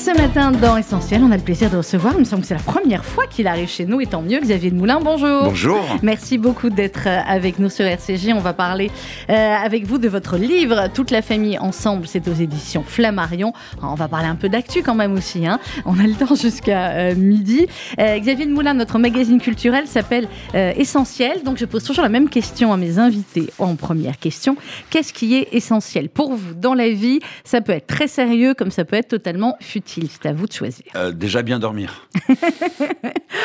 Ce matin, dans Essentiel, on a le plaisir de recevoir, il me semble que c'est la première fois qu'il arrive chez nous, et tant mieux, Xavier de Moulin, bonjour. Bonjour. Merci beaucoup d'être euh, avec nous sur RCJ. On va parler euh, avec vous de votre livre, Toute la famille ensemble, c'est aux éditions Flammarion. on va parler un peu d'actu quand même aussi, hein. on a le temps jusqu'à euh, midi. Xavier de Moulin, notre magazine culturel s'appelle Essentiel, donc je pose toujours la même question à mes invités en première question. Qu'est-ce qui est essentiel pour vous dans la vie? Ça peut être très sérieux comme ça peut être totalement futile. C'est à vous de choisir. Euh, déjà bien dormir.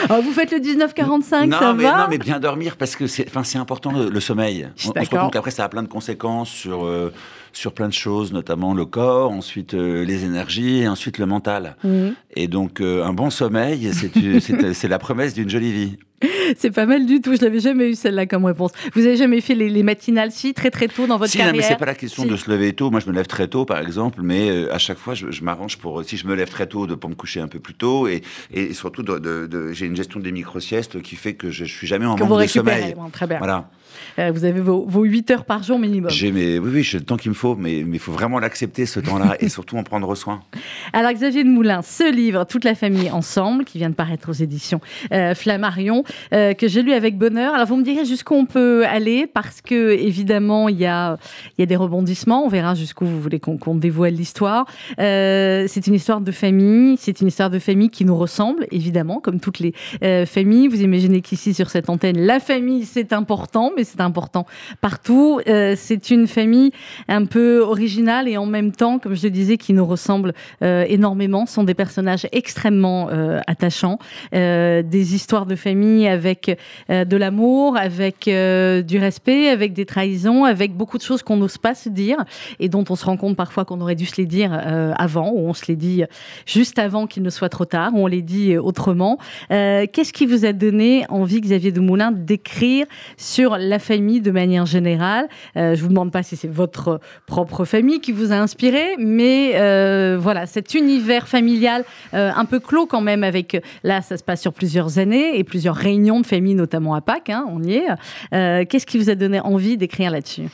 Oh, vous faites le 1945, non, ça mais, va Non, mais bien dormir parce que c'est, important le, sommeil. On, on, se rend compte qu'après ça a plein de conséquences sur euh, sur plein de choses, notamment le corps, ensuite euh, les énergies et ensuite le mental. Mhm. Et donc un bon sommeil, c'est, c'est la promesse d'une jolie vie. C'est pas mal du tout. Je n'avais jamais eu celle-là comme réponse. Vous avez jamais fait les, matinales si très très tôt dans votre si, carrière Non, mais c'est pas la question de se lever tôt. Moi, je me lève très tôt, par exemple, mais euh, à chaque fois, je, m'arrange pour si je me lève très tôt, de pas me coucher un peu plus tôt, et, et surtout, de, j'ai une gestion des micro siestes qui fait que je, suis jamais en manque de sommeil. très bien. Voilà. Euh, vous avez vos, vos, 8 heures par jour minimum. J'ai mes, oui, oui, j'ai le temps qu'il me faut, mais il faut vraiment l'accepter ce temps-là et surtout en prendre soin. Alors Xavier de Moulin, ce livre, Toute la famille ensemble, qui vient de paraître aux éditions euh, Flammarion, euh, que j'ai lu avec bonheur. Alors vous me direz jusqu'où on peut aller, parce que évidemment il y a, y a des rebondissements. On verra jusqu'où vous voulez qu'on dévoile l'histoire. c'est une histoire de famille, c'est une histoire de famille qui nous ressemble, évidemment, comme toutes les familles. Vous imaginez qu'ici sur cette antenne, la famille c'est important, mais c'est important partout. Euh, c'est une famille un peu originale et en même temps, comme je le disais, qui nous ressemble euh, énormément. Ce sont des personnages extrêmement euh, attachants, des histoires de famille avec de l'amour, avec du respect, avec des trahisons, avec beaucoup de choses qu'on n'ose pas se dire et dont on se rend compte parfois qu'on aurait dû se les dire avant, ou on se les dit juste avant qu'il ne soit trop tard, ou on les dit autrement. Qu'est-ce qui vous a donné envie, Xavier Dumoulin, d'écrire sur la famille de manière générale. Euh, je vous demande pas si c'est votre propre famille qui vous a inspiré, mais euh, voilà, cet univers familial euh, un peu clos quand même avec, là, ça se passe sur plusieurs années et plusieurs réunions de famille, notamment à Pâques, hein, on y est. Qu'est-ce qui vous a donné envie d'écrire là-dessus?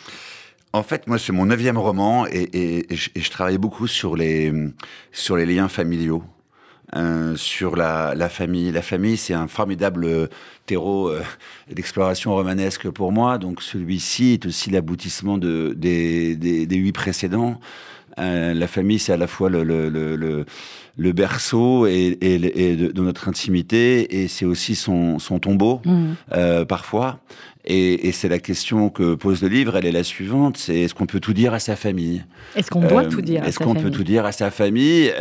En fait, moi, c'est mon neuvième roman et, je, et, je, travaille beaucoup sur les, sur les liens familiaux. Euh, sur la, la, famille. La famille, c'est un formidable euh, terreau euh, d'exploration romanesque pour moi. Donc celui-ci est aussi l'aboutissement de, des, des, des, huit précédents. la famille, c'est à la fois le, le, le, le berceau et, et, et de, de, notre intimité, et c'est aussi son, son tombeau, mmh. parfois. Et, et c'est la question que pose le livre, elle est la suivante, c'est est-ce qu'on peut tout dire à sa famille? Est-ce qu'on doit tout dire Est-ce qu'on peut tout dire à sa famille?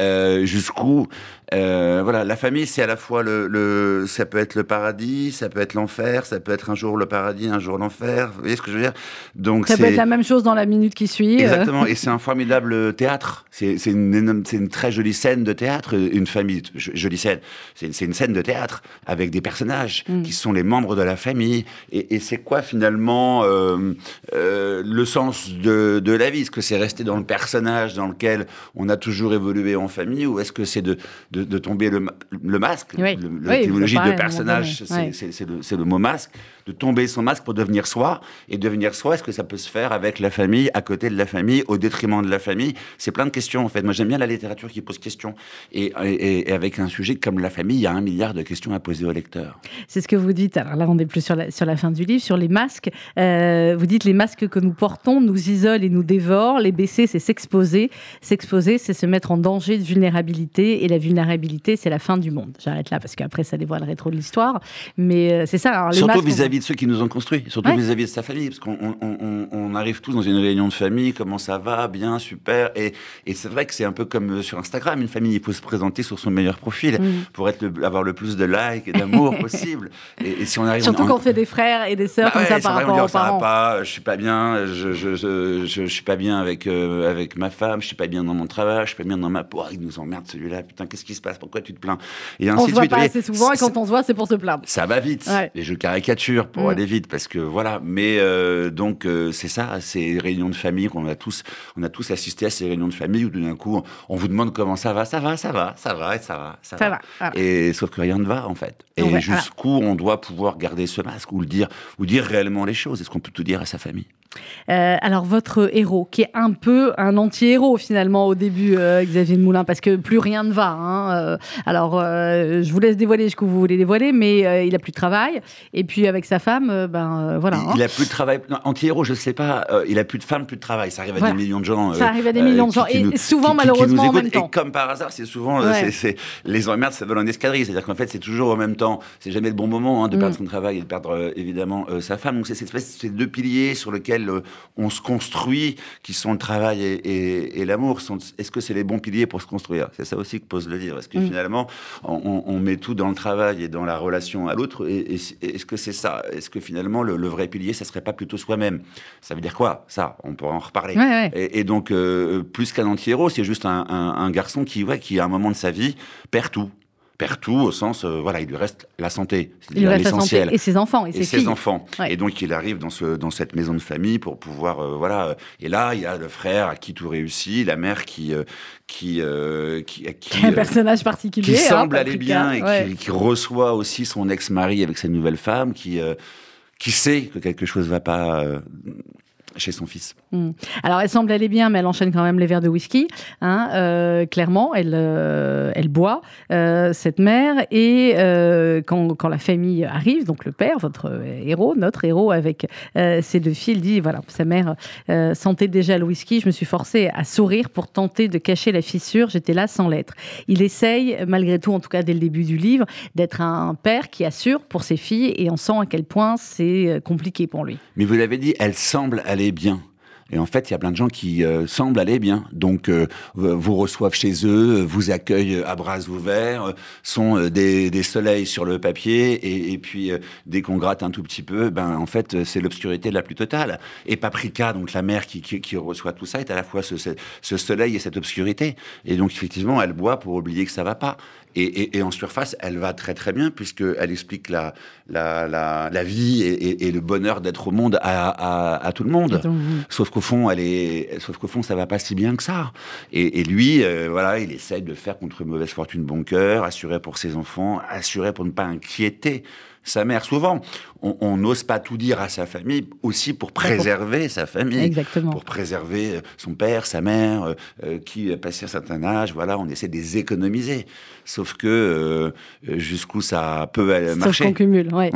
Jusqu'où euh, voilà, la famille, c'est à la fois le, le, ça peut être le paradis, ça peut être l'enfer, ça peut être un jour le paradis, un jour l'enfer. Vous voyez ce que je veux dire? Donc ça peut être la même chose dans la minute qui suit. Euh. Exactement. et c'est un formidable théâtre. C'est une, une, très jolie scène de théâtre. Une famille, jolie scène. C'est une scène de théâtre avec des personnages mm. qui sont les membres de la famille. Et, et c'est quoi finalement euh, euh, le sens de, de la vie? Est-ce que c'est rester dans le personnage dans lequel on a toujours évolué en famille, ou est-ce que c'est de, de de, tomber le, le masque. Oui. L'étymologie de personnage, c'est le, le, mot masque. De tomber son masque pour devenir soi. Et devenir soi, est-ce que ça peut se faire avec la famille, à côté de la famille, au détriment de la famille? C'est plein de questions, en fait. Moi, j'aime bien la littérature qui pose questions. Et, et, avec un sujet comme la famille, il y a un milliard de questions à poser au lecteur. C'est ce que vous dites. Alors là, on est plus sur la, sur la fin du livre, sur les masques. Euh, vous dites les masques que nous portons nous isolent et nous dévorent. Les baisser, c'est s'exposer. S'exposer, c'est se mettre en danger de vulnérabilité. Et la vulnérabilité, c'est la fin du monde. J'arrête là parce qu'après, ça dévoilerait trop de l'histoire. Mais euh, c'est ça. surtout vis-à-vis de ceux qui nous ont construits, surtout vis-à-vis de sa famille, parce qu'on arrive tous dans une réunion de famille, comment ça va, bien, super. Et, c'est vrai que c'est un peu comme euh, sur Instagram, une famille, il faut se présenter sur son meilleur profil mm. pour être avoir le plus de likes et d'amour possible. Et, si on arrive surtout quand on fait des frères et des sœurs bah comme ça par rapport aux parents. Pas, je suis pas bien, je, je, je, suis pas bien avec euh, avec ma femme, je suis pas bien dans mon travail, je suis pas bien dans ma peau. Ah, il nous emmerde celui-là. Putain, qu'est-ce qui se passe Pourquoi tu te plains? Et ainsi on se voit pas assez souvent et quand on se voit, c'est pour se plaindre. Ça va vite. Et je caricature pour mm. aller vite parce que voilà. Mais euh, donc euh, c'est ça, ces réunions de famille qu'on a tous, on a tous assisté à ces réunions de famille où d'un coup on vous demande comment ça va, ça va, ça va, ça va, et ça va, ça, va. Et sauf que rien ne va en fait. Et jusqu'où on doit pouvoir garder ce masque ou le dire ou dire réellement les choses? Est-ce qu'on peut tout dire à sa famille? Euh, alors votre héros, qui est un peu un anti-héros finalement au début, euh, Xavier de Moulin, parce que plus rien ne va. Hein, euh. alors je vous laisse dévoiler ce que vous voulez dévoiler, mais il a plus de travail. Et puis avec sa femme, ben voilà. Il, hein. a plus de travail. Anti-héros, je ne sais pas. il a plus de femme, plus de travail. Ça arrive à des millions de gens. Ça arrive à des millions de gens et souvent malheureusement en même temps. Et comme par hasard, c'est souvent c'est, les emmerdes, ça vole en escadrille. C'est-à-dire qu'en fait, c'est toujours en même temps. C'est jamais le bon moment hein, de perdre mm. son travail et de perdre évidemment sa femme. Donc c'est cette espèce, ces deux piliers sur lesquels on se construit, qui sont le travail et, l'amour. Est-ce que c'est les bons piliers pour se construire? C'est ça aussi que pose le livre. Est-ce que mm. finalement, on, met tout dans le travail et dans la relation à l'autre? Est-ce que c'est ça? Est-ce que finalement, le, vrai pilier, ça serait pas plutôt soi-même? Ça veut dire quoi? Ça, on pourra en reparler. Et, donc, euh, plus qu'un anti-héros, c'est juste un, garçon qui, ouais, qui, à un moment de sa vie, perd tout perd tout au sens, euh, voilà, il lui reste la santé, il lui reste l'essentiel. Et ses enfants, et, ses, enfants. Et donc il arrive dans, ce, dans cette maison de famille pour pouvoir, euh, voilà. Et là, il y a le frère à qui tout réussit, la mère qui, euh, qui, qui, qui, un personnage particulier, qui hein, semble aller bien et qui, reçoit aussi son ex-mari avec sa nouvelle femme, qui, qui sait que quelque chose va pas chez son fils. Hmm. Alors, elle semble aller bien, mais elle enchaîne quand même les verres de whisky. Hein, euh, clairement, elle, euh, elle boit, euh, cette mère. Et quand, quand, la famille arrive, donc le père, votre héros, notre héros, avec ses deux filles, il dit voilà, sa mère sentait déjà le whisky. Je me suis forcée à sourire pour tenter de cacher la fissure. J'étais là sans l'être. Il essaye, malgré tout, en tout cas dès le début du livre, d'être un père qui assure pour ses filles. Et on sent à quel point c'est compliqué pour lui. Mais vous l'avez dit, elle semble bien. Et en fait, il y a plein de gens qui euh, semblent aller bien. Donc, euh, vous reçoivent chez eux, vous accueillent à bras ouverts, euh, sont des, des, soleils sur le papier, et, puis dès qu'on gratte un tout petit peu, ben en fait, c'est l'obscurité la plus totale. Et Paprika, donc la mère qui, qui, reçoit tout ça, est à la fois ce, ce, soleil et cette obscurité. Et donc, effectivement, elle boit pour oublier que ça va pas. Et, en surface, elle va très très bien puisqu'elle explique la, la, la, vie et, le bonheur d'être au monde à, tout le monde. Sauf qu'au fond, elle est, sauf qu'au fond, ça va pas si bien que ça. Et, lui, euh, voilà, il essaie de faire contre mauvaise fortune bon cœur, assurer pour ses enfants, assurer pour ne pas inquiéter sa mère. Souvent, on n'ose pas tout dire à sa famille, aussi pour préserver sa famille, Exactement. pour préserver euh, son père, sa mère, euh, euh, qui passé un certain âge. Voilà, on essaie de les économiser. Sauf que jusqu'où ça peut marcher. Sauf qu'on cumule, ouais.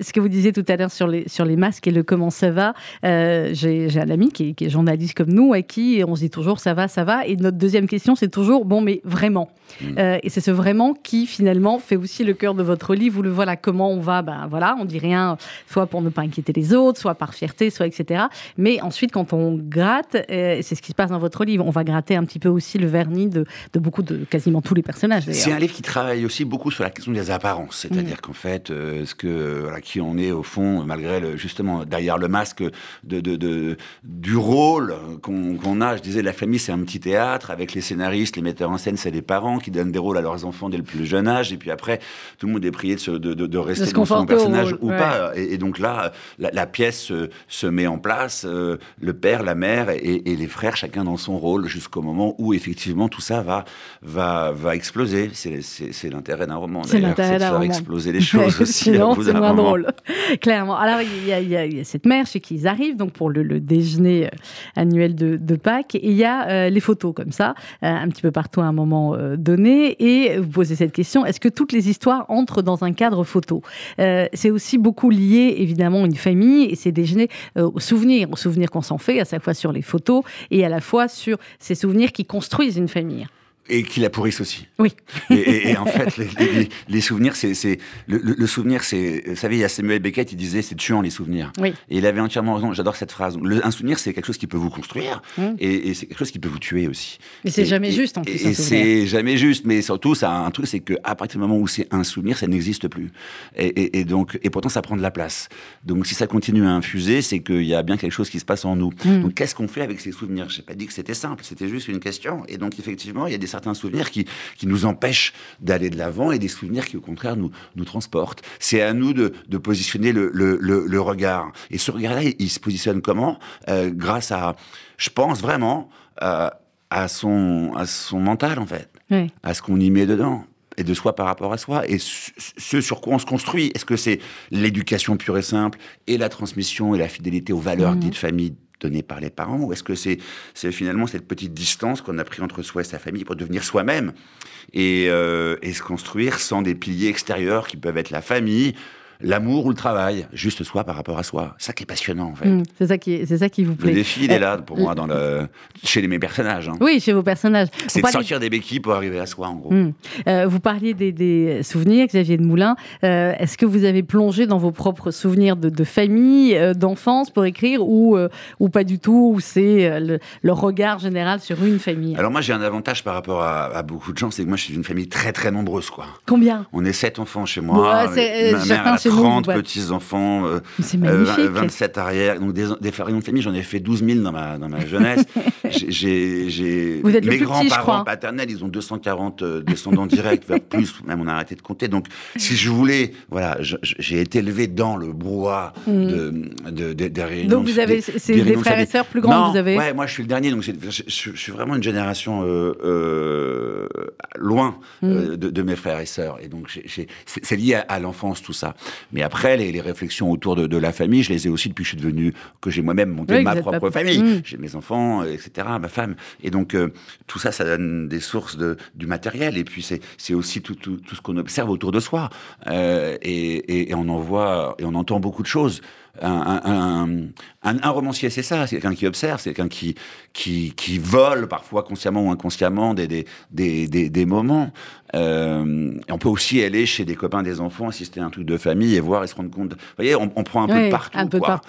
ce que vous disiez tout à l'heure sur les, sur les masques et le comment ça va, j'ai un ami qui est, journaliste comme nous, à qui on se dit toujours ça va, ça va. Et notre deuxième question, c'est toujours bon, mais vraiment. Mm. et c'est ce vraiment qui finalement fait aussi le cœur de votre livre. Vous le voilà, comment on va, ben voilà, on dit rien, soit pour ne pas inquiéter les autres, soit par fierté, soit etc. Mais ensuite, quand on gratte, euh, c'est ce qui se passe dans votre livre, on va gratter un petit peu aussi le vernis de, beaucoup de quasiment tous les personnages. C'est un livre qui travaille aussi beaucoup sur la question des apparences, c'est-à-dire qu'en fait, euh, ce que voilà, qui on est au fond, malgré le, justement derrière le masque de, de, du rôle qu'on a. Je disais, la famille c'est un petit théâtre avec les scénaristes, les metteurs en scène, c'est les parents qui donnent des rôles à leurs enfants dès le plus jeune âge, et puis après, tout le monde est prié de, de, de rester dans son personnage ou pas. Et, donc là, la, pièce se, met en place, euh, le père, la mère et, les frères, chacun dans son rôle, jusqu'au moment où effectivement tout ça va, va, va exploser. C'est l'intérêt d'un roman. C'est l'intérêt de faire exploser les choses aussi. c'est moins drôle. Clairement. Alors il y, a, cette mère chez qui ils arrivent, donc pour le, déjeuner euh, annuel de, Pâques, et il y a euh, les photos comme ça, un petit peu partout à un moment donné, et vous posez cette question est-ce que toutes les histoires entrent dans un cadre photo? C'est aussi beaucoup lié évidemment une famille et c'est déjeuner euh, aux souvenirs, aux souvenirs qu'on s'en fait, à chaque fois sur les photos et à la fois sur ces souvenirs qui construisent une famille et qui la pourrissent aussi. Oui. Et, en fait, les, souvenirs, c'est le, souvenir, c'est. Vous savez, il y a Samuel Beckett, il disait, c'est tuant les souvenirs. Oui. Et il avait entièrement raison. J'adore cette phrase. un souvenir, c'est quelque chose qui peut vous construire, mmh. et, c'est quelque chose qui peut vous tuer aussi. Mais c'est jamais juste en plus. Et c'est jamais juste, mais surtout, ça a un truc, c'est qu'à partir du moment où c'est un souvenir, ça n'existe plus. Et, donc, et pourtant, ça prend de la place. Donc, si ça continue à infuser, c'est qu'il y a bien quelque chose qui se passe en nous. Mmh. Donc, qu'est-ce qu'on fait avec ces souvenirs? J'ai pas dit que c'était simple. C'était juste une question. Et donc, effectivement, il y a des certains souvenirs qui, qui nous empêchent d'aller de l'avant et des souvenirs qui, au contraire, nous, nous transportent. C'est à nous de, de positionner le, le, le, regard. Et ce regard-là, il, se positionne comment? Euh, Grâce à, je pense vraiment, euh, à, son, à son mental, en fait. À ce qu'on y met dedans. et de soi par rapport à soi et ce sur quoi on se construit. Est-ce que c'est l'éducation pure et simple et la transmission et la fidélité aux valeurs mmh. dites famille données par les parents ou est-ce que c'est finalement cette petite distance qu'on a pris entre soi et sa famille pour devenir soi-même et, euh, et se construire sans des piliers extérieurs qui peuvent être la famille, l'amour ou le travail, juste soi par rapport à soi. Ça qui est passionnant, en fait. Hmm, c'est ça qui, c'est ça qui vous plaît. Le défi, il est là pour moi dans le, chez mes personnages. Hein. Oui, chez vos personnages. C'est de sortir des béquilles pour arriver à soi, en gros. Hmm. Euh, vous parliez des, souvenirs, Xavier de Moulin. Euh, est-ce que vous avez plongé dans vos propres souvenirs de, famille, euh, d'enfance pour écrire, ou ou pas du tout, ou c'est le, regard général sur une famille? Alors moi, j'ai un avantage par rapport à, beaucoup de gens, c'est que moi, je suis d'une famille très très nombreuse, quoi. Combien? On est sept enfants chez moi. ma mère 30 petits-enfants, euh, 27 euh, arrières. Donc des, des de famille, j'en ai fait 12 000 dans ma, dans ma jeunesse. j'ai, mes grands-parents paternels, ils ont 240 euh, descendants directs, vers plus, même on a arrêté de compter. Donc si je voulais, voilà, j'ai été élevé dans le brouhaha mm. de, de, des réunions. Donc vous avez des, des, frères et sœurs plus grands, vous avez Ouais, moi je suis le dernier, donc je, je, suis vraiment une génération euh, euh loin mm. de, mes frères et sœurs. Et donc c'est lié à, à l'enfance tout ça. Mais après les, réflexions autour de, la famille, je les ai aussi depuis que je suis devenu, que j'ai moi-même monté ma propre famille. Mmh. J'ai mes enfants, etc., ma femme. Et donc, euh, tout ça, ça donne des sources de, du matériel. Et puis, c'est aussi tout, tout, tout, ce qu'on observe autour de soi. Euh, et, et, on en voit, et on entend beaucoup de choses un, un, romancier, c'est ça, c'est quelqu'un qui observe, c'est quelqu'un qui, qui, qui, vole parfois consciemment ou inconsciemment des, des, des, des, moments. Euh, on peut aussi aller chez des copains des enfants, assister à un truc de famille et voir et se rendre compte. Vous voyez, on, prend un peu de partout. Un peu quoi.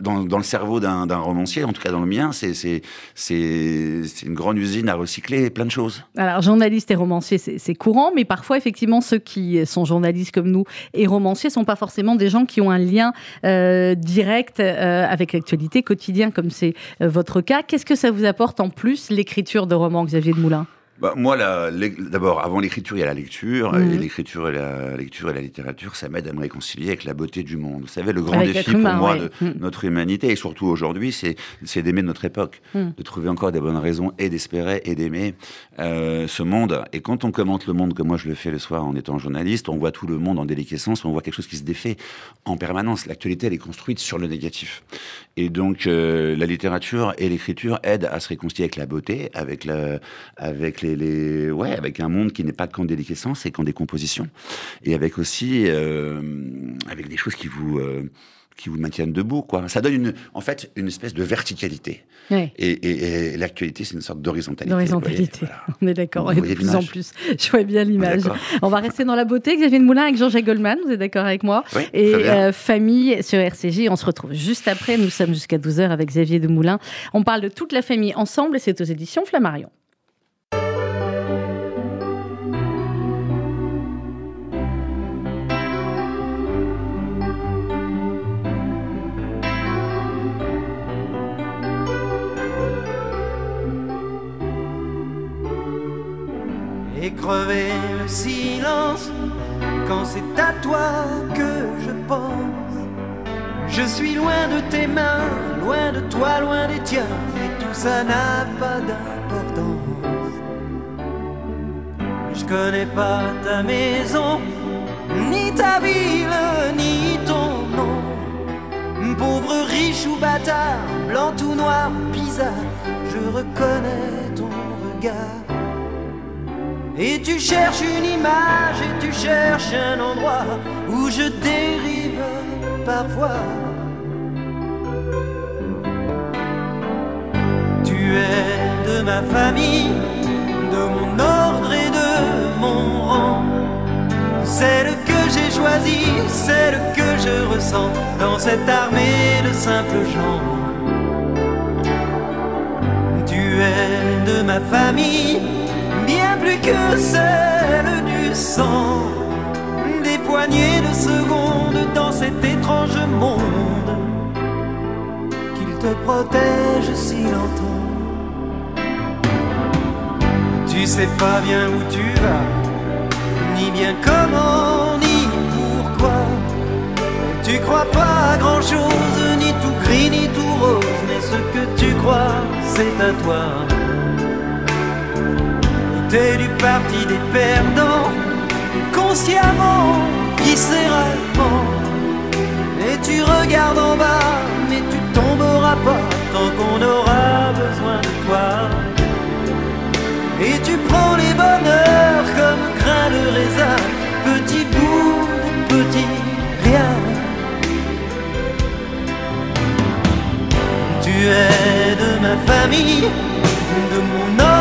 Dans, dans, le cerveau d'un romancier, en tout cas dans le mien, c'est une grande usine à recycler plein de choses. Alors, journaliste et romancier, c'est courant, mais parfois, effectivement, ceux qui sont journalistes comme nous et romanciers sont pas forcément des gens qui ont un lien. Euh, euh, direct euh, avec l'actualité quotidien comme c'est euh, votre cas. Qu'est-ce que ça vous apporte en plus l'écriture de romans, Xavier de Moulin? Bah, moi, d'abord, avant l'écriture, il y a la lecture. Et mhm. l'écriture et la lecture et la littérature, ça m'aide à me réconcilier avec la beauté du monde. Vous savez, le grand défi pour moi de mhm. notre humanité, et surtout aujourd'hui, c'est d'aimer notre époque, mhm. de trouver encore des bonnes raisons et d'espérer et d'aimer euh, ce monde. Et quand on commente le monde, comme moi je le fais le soir en étant journaliste, on voit tout le monde en déliquescence, on voit quelque chose qui se défait en permanence. L'actualité, elle est construite sur le négatif. Et donc, euh, la littérature et l'écriture aident à se réconcilier avec la beauté, avec, la, avec les les, ouais, avec un monde qui n'est pas qu'en déliquescence et qu'en décomposition, et avec aussi euh, avec des choses qui vous euh, qui vous maintiennent debout, quoi. Ça donne une, en fait, une espèce de verticalité. Et, l'actualité, c'est une sorte d'horizontalité. D'horizontalité. On est d'accord. Et de plus en plus, je vois bien l'image. On va rester dans la beauté. Xavier de Moulin avec Jean-Jacques Goldman. Vous êtes d'accord avec moi oui, Et euh, famille sur RCJ. On se retrouve juste après. Nous sommes jusqu'à 12h avec Xavier de Moulin. On parle de toute la famille ensemble et c'est aux éditions Flammarion. Crever le silence quand c'est à toi que je pense. Je suis loin de tes mains, loin de toi, loin des tiens, et tout ça n'a pas d'importance. Je connais pas ta maison, ni ta ville, ni ton nom. Pauvre riche ou bâtard, blanc ou noir bizarre, je reconnais ton regard. Et tu cherches une image et tu cherches un endroit où je dérive parfois. Tu es de ma famille, de mon ordre et de mon rang. Celle que j'ai choisie, celle que je ressens dans cette armée de simples gens. Tu es de ma famille bien plus que celle du sang. Des poignées de secondes dans cet étrange monde qu'il te protège si longtemps. Tu sais pas bien où tu vas, ni bien comment, ni pourquoi. Tu crois pas à grand chose, ni tout gris, ni tout rose, mais ce que tu crois, c'est à toi. T'es du parti des perdants, inconsciemment, viscéralement. Et tu regardes en bas, mais tu tomberas pas tant qu'on aura besoin de toi. Et tu prends les bonheurs comme grain de raisin, petit bout de petit rien. Tu es de ma famille, de mon ordre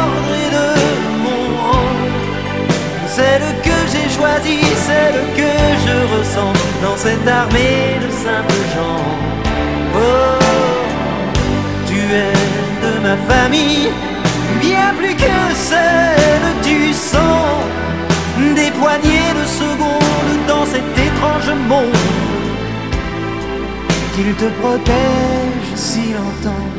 C'est le que j'ai choisi, c'est le que je ressens dans cette armée de simples gens. Oh, tu es de ma famille, bien plus que celle du sang. Des poignées de secondes dans cet étrange monde qu'il te protège si longtemps.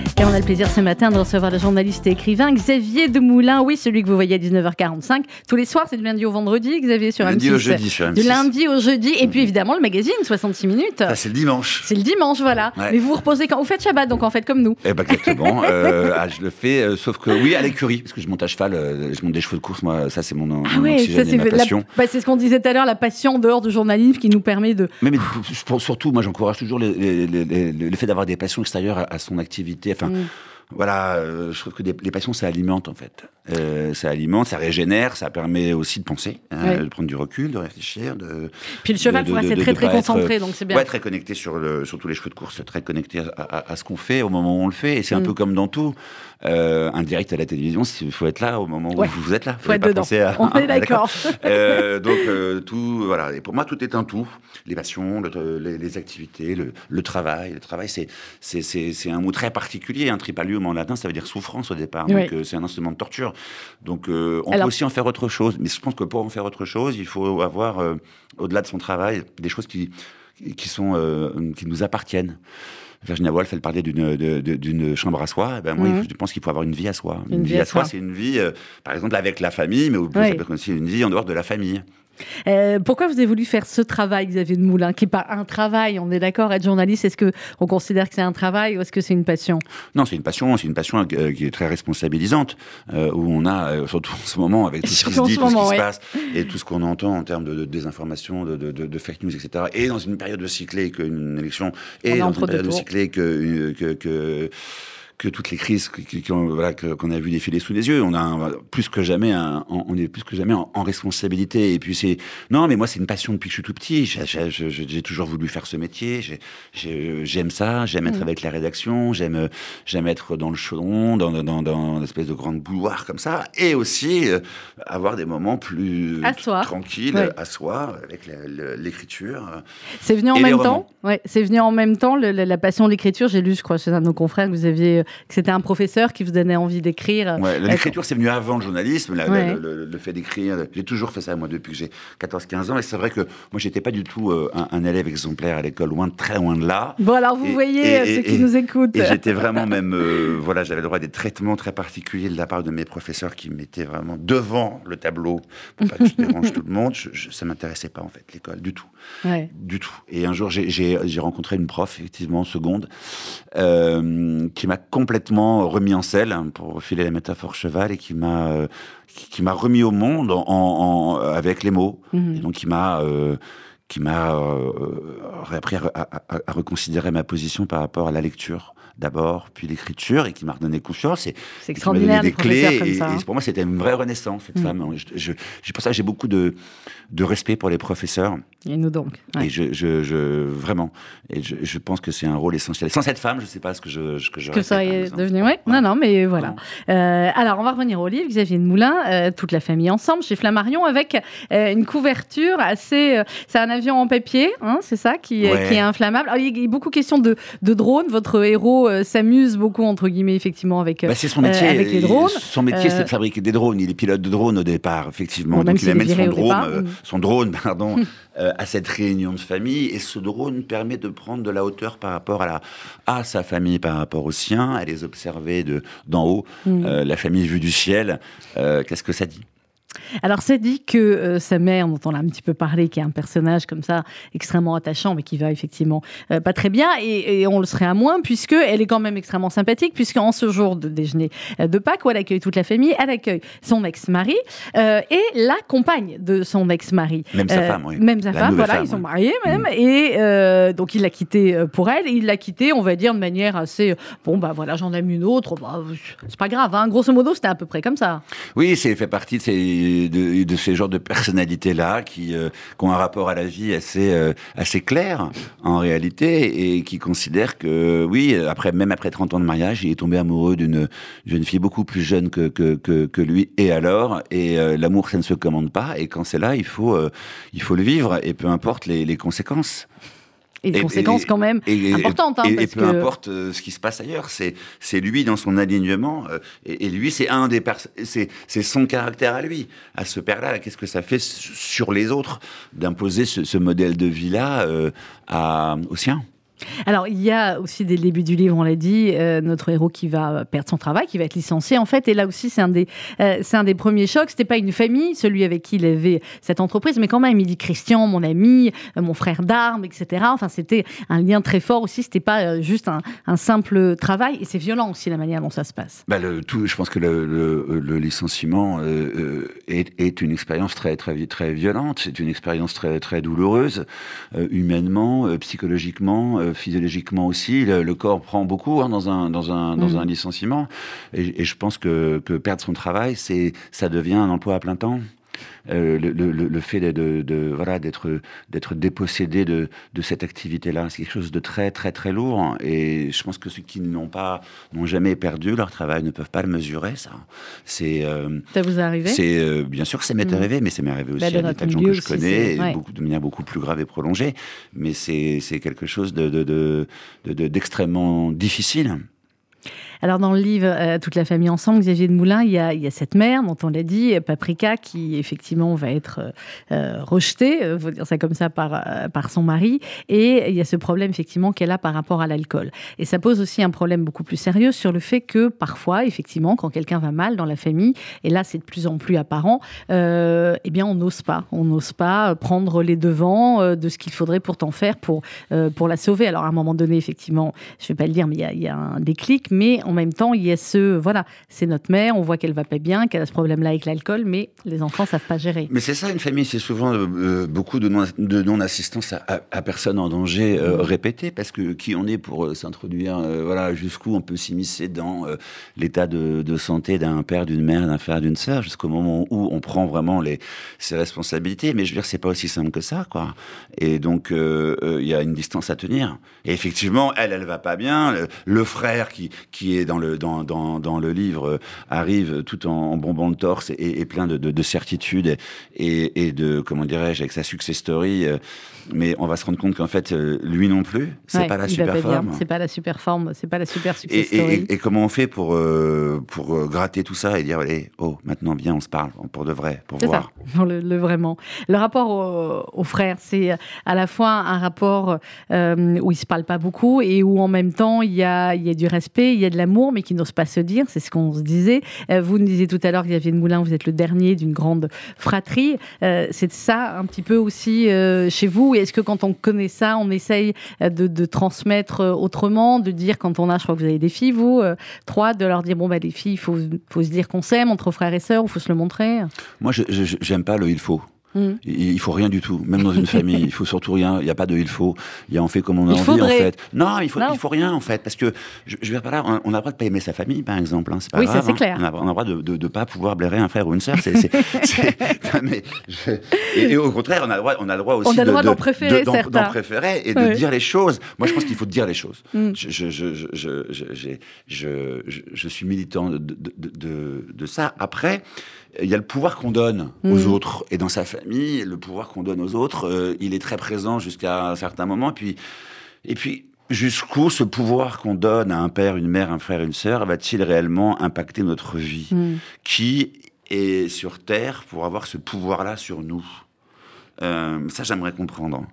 Et on a le plaisir ce matin de recevoir le journaliste et écrivain Xavier Demoulin. Oui, celui que vous voyez à 19h45. Tous les soirs, c'est du lundi au vendredi, Xavier, sur Lundi M6. au jeudi sur M6. Du lundi au jeudi. Et puis évidemment, le magazine, 66 minutes. Ça, c'est le dimanche. C'est le dimanche, voilà. Ouais. Mais vous vous reposez quand Vous faites Shabbat, donc en fait, comme nous. Eh ben exactement. Euh, ah, je le fais, euh, sauf que oui, à l'écurie, parce que je monte à cheval, euh, je monte des chevaux de course. Moi, ça c'est mon, mon Ah ouais, ça c'est ma la- passion. bah, c'est ce qu'on disait tout à l'heure, la passion dehors du journalisme qui nous permet de. Mais, mais surtout, moi, j'encourage toujours le fait d'avoir des passions extérieures à, à son activité. Enfin, Mm. voilà, euh, je trouve que des- les passions, ça alimente en fait. Euh, ça alimente, ça régénère, ça permet aussi de penser, hein, de prendre du recul, de réfléchir. De, Puis le cheval, pour c'est très très être, concentré, donc c'est bien. Ouais, très connecté sur, le, sur tous les cheveux de course, très connecté à, à- à ce qu'on fait au moment où on le fait. Et c'est un Mm. peu comme dans tout. Euh, un direct à la télévision, il faut être là au moment où vous êtes là. Faut être pas dedans. à- On est Ah, d'accord. Euh, donc euh, tout, voilà. Et pour moi, tout est un tout. Les passions, le- les, les activités, le, le travail. Le travail, c'est un mot très particulier. Un tripalium en latin, ça veut dire souffrance au départ. Oui. Donc euh, c'est un instrument de torture. Donc euh, on Alors- peut aussi en faire autre chose. Mais je pense que pour en faire autre chose, il faut avoir euh, au-delà de son travail des choses qui qui sont euh, qui nous appartiennent. Virginia Woolf, elle parlait d'une chambre à soi. Eh ben moi, Mhm. je pense qu'il faut avoir une vie à soi. Une vie à soi. c'est une vie, euh, par exemple, avec la famille, mais au- Oui. ça peut être aussi une vie en dehors de la famille. Euh, pourquoi vous avez voulu faire ce travail, Xavier de Moulin, qui n'est pas un travail On est d'accord, être journaliste, est-ce que on considère que c'est un travail ou est-ce que c'est une passion? Non, c'est une passion, c'est une passion euh, qui est très responsabilisante, euh, où on a, surtout en ce moment, avec tout ce qui se dit, ce tout ce qui ouais. se passe, et tout ce qu'on entend en termes de, de désinformation, de, de, de- de fake news, etc. Et dans une période de cyclée qu'une élection, et dans une période de tours. cyclée que, que, que, que toutes les crises voilà, qu'on a vu défiler sous les yeux. On a plus que jamais, un, on est plus que jamais en, responsabilité. Et puis c'est, non, mais moi c'est une passion depuis que je suis tout petit. J'ai toujours voulu faire ce métier. J'aime ça. J'aime être mm. avec la rédaction. J'aime, j'aime être dans le chaudron, dans, dans, dans, une espèce de grande bouilloire comme ça, et aussi euh, avoir des moments plus tranquilles à soi avec l'écriture. C'est venu en même temps. Ouais, c'est venu en même temps la, passion de l'écriture. J'ai lu, je crois, chez un de nos confrères que vous aviez que c'était un professeur qui vous donnait envie d'écrire. Ouais, l'écriture, c'est venu avant le journalisme, le, fait d'écrire. J'ai toujours fait ça, moi, depuis que j'ai 14-15 ans. Et c'est vrai que moi, j'étais pas du tout euh, un, élève exemplaire à l'école, loin, très loin de là. Bon, alors vous voyez euh, ceux qui nous écoutent. Et j'étais vraiment même, euh, voilà, j'avais le droit à des traitements très particuliers de la part de mes professeurs qui mettaient vraiment devant le tableau pour pas que je dérange tout le monde. Je, ça m'intéressait pas, en fait, l'école, du tout. Du tout. Et un jour, j'ai rencontré une prof, effectivement, en seconde, qui m'a complètement remis en selle, hein, pour filer la métaphore cheval, et qui m'a euh, qui, m'a remis au monde en, avec les mots. Mhm. Et donc, qui m'a euh, qui m'a euh, appris à, à, reconsidérer ma position par rapport à la lecture d'abord, puis l'écriture, et qui m'a redonné confiance. C'est extraordinaire, des clés. et, ça. pour moi, c'était une vraie renaissance, cette mm. femme. Je, pour ça, j'ai beaucoup de, de respect pour les professeurs. Et nous donc. Et je, je, vraiment, et je, pense que c'est un rôle essentiel. Sans cette femme, je ne sais pas ce que je ce que je que ça est devenu. Ouais. Non, non, mais voilà. Euh, alors, on va revenir au livre. Xavier de Moulin, euh, toute la famille ensemble chez Flammarion, avec euh, une couverture assez. c'est un avion en papier, hein, c'est ça, qui, qui, est inflammable. Alors, il y a beaucoup question de, de drones. Votre héros s'amuse beaucoup entre guillemets, effectivement, avec. Bah, c'est son métier. avec les drones. Son métier, c'est de fabriquer des drones. Il est pilote de drone au départ, effectivement. Donc, il amène son drone, son drone, pardon. Euh, à cette réunion de famille. Et ce drone permet de prendre de la hauteur par rapport à, la, à sa famille, par rapport au sien, à les observer de, d'en haut. Mm. Euh, la famille vue du ciel, euh, qu'est-ce que ça dit? Alors, c'est dit que euh, sa mère, dont on a un petit peu parlé, qui est un personnage comme ça extrêmement attachant, mais qui va effectivement euh, pas très bien, et, on le serait à moins, puisque elle est quand même extrêmement sympathique, puisqu'en ce jour de déjeuner euh, de Pâques, où elle accueille toute la famille, elle accueille son ex-mari et la compagne de son ex-mari. Même sa femme, oui. Même sa femme, voilà, ils sont mariés même, mm. et donc il l'a quitté pour elle, et il l'a quitté, on va dire, de manière assez, bon, bah voilà, j'en aime une autre, bah, c'est pas grave, hein. grosso modo, c'était à peu près comme ça. Oui, c'est fait partie de ces de, ces genres de personnalités-là qui, euh, qui, ont un rapport à la vie assez, euh, assez clair, en réalité, et qui considèrent que, oui, après, même après 30 ans de mariage, il est tombé amoureux d'une jeune fille beaucoup plus jeune que, que, que, que lui, et alors, et euh, l'amour, ça ne se commande pas, et quand c'est là, il faut, il faut le vivre, et peu importe les, les conséquences. Et des conséquences quand même importantes. Hein, et, peu importe euh, ce qui se passe ailleurs, c'est c'est lui dans son alignement. Euh, et, lui, c'est un des c'est c'est son caractère à lui, à ce père-là. Qu'est-ce que ça fait sur les autres d'imposer ce, ce, modèle de vie-là euh, à au sien? Alors, il y a aussi dès le début du livre, on l'a dit, euh, notre héros qui va perdre son travail, qui va être licencié en fait. Et là aussi, c'est un des, euh, un des premiers chocs. C'était pas une famille, celui avec qui il avait cette entreprise, mais quand même, il dit Christian, mon ami, euh, mon frère d'armes, etc. Enfin, c'était un lien très fort aussi. C'était pas juste un, simple travail. Et c'est violent aussi la manière dont ça se passe. Bah, tout, je pense que le, licenciement est, est, une expérience très, très, très violente. C'est une expérience très, très douloureuse, humainement, psychologiquement physiologiquement aussi. Le, corps prend beaucoup hein, dans, un, dans, un, dans mm. un licenciement. Et, je pense que, que perdre son travail, c'est ça devient un emploi à plein temps. Euh, le, le, le, fait de, de, voilà d'être d'être dépossédé de, de cette activité-là, c'est quelque chose de très très très lourd. Et je pense que ceux qui n'ont pas n'ont jamais perdu leur travail ne peuvent pas le mesurer. Ça, c'est euh, ça vous est arrivé? C'est euh, bien sûr, ça m'est mm. arrivé, mais ça m'est arrivé aussi bah, à des tas de gens que je connais, beaucoup, de manière beaucoup plus grave et prolongée. Mais c'est c'est quelque chose de d'extrêmement difficile. Alors dans le livre euh, Toute la famille ensemble, Xavier de Moulin, il y a, cette mère dont on l'a dit, Paprika, qui effectivement va être euh, euh rejetée, euh, faut dire ça comme ça, par, par son mari. Et il y a ce problème effectivement qu'elle a par rapport à l'alcool. Et ça pose aussi un problème beaucoup plus sérieux sur le fait que parfois, effectivement, quand quelqu'un va mal dans la famille, et là c'est de plus en plus apparent, eh bien on n'ose pas, on n'ose pas prendre les devants de ce qu'il faudrait pourtant faire pour, pour la sauver. Alors à un moment donné, effectivement, je vais pas le dire, mais il y a, il y a un déclic, mais en même temps, il y a ce, voilà, c'est notre mère, on voit qu'elle va pas bien, qu'elle a ce problème-là avec l'alcool, mais les enfants savent pas gérer. Mais c'est ça une famille, c'est souvent euh, beaucoup de non- de non-assistance à, personne en danger euh, Mm. répété, parce que qui on est pour euh, s'introduire, euh, voilà, jusqu'où on peut s'immiscer dans euh, l'état de, santé d'un père, d'une mère, d'un frère, d'une sœur, jusqu'au moment où on prend vraiment les, ses responsabilités. Mais je veux dire, c'est pas aussi simple que ça, quoi. Et donc, euh, euh, il y a une distance à tenir. Et effectivement, elle, elle va pas bien. Le, le frère qui, qui est dans le, dans, dans, dans le livre euh, arrive tout en, en bombant le torse et, plein de, de, de certitudes et, et de, comment dirais-je, avec sa success story. Mais on va se rendre compte qu'en fait, euh, lui non plus, c'est Ouais, pas la super forme. C'est pas la super forme, c'est pas la super success et- story. et- et comment on fait pour, euh, pour euh, gratter tout ça et dire, allez, oh, maintenant bien, on se parle, pour de vrai, pour ça, voir. pour le, le vraiment. Le rapport au- aux frères, c'est à la fois un rapport euh, où ils se parlent pas beaucoup et où en même temps il y a, il y a du respect, il y a de l'amour, mais qui n'osent pas se dire. C'est ce qu'on se disait. Vous nous disiez tout à l'heure, Xavier de Moulin, vous êtes le dernier d'une grande fratrie. Euh, c'est ça un petit peu aussi chez vous. Et est-ce que quand on connaît ça, on essaye euh, de, transmettre euh, autrement, de dire quand on a, je crois que vous avez des filles, vous, euh, trois, de leur dire bon bah les filles, il faut, faut se dire qu'on s'aime entre frères et sœurs, il faut se le montrer? Moi, je- j'aime pas le il faut. Mm. Il faut rien du tout, même dans une famille. Il faut surtout rien. Il n'y a pas de il faut. Il y a on fait comme on a Il envie faudrait. en fait. Non, il faut, Non. il faut rien en fait, parce que je, je vais pas là. On, on a le droit de pas aimer sa famille, par exemple. Hein, c'est pas Oui, grave, hein. clair. On a, on a le droit de, de, de pas pouvoir blairer un frère ou une sœur. Je- et, et au contraire, on a le droit, on a le droit aussi On a le droit de- d'en préférer, de- d'en, certains. d'en préférer et de dire les choses. Moi, je pense qu'il faut dire les choses. Mm. Je, suis militant de ça. Après, il y a le pouvoir qu'on donne aux Mm. autres. Et dans sa famille, le pouvoir qu'on donne aux autres, euh, il est très présent jusqu'à un certain moment. Et puis, et puis jusqu'où ce pouvoir qu'on donne à un père, une mère, un frère, une sœur va-t-il réellement impacter notre vie Mm. Qui est sur Terre pour avoir ce pouvoir-là sur nous? Euh, Ça, j'aimerais comprendre.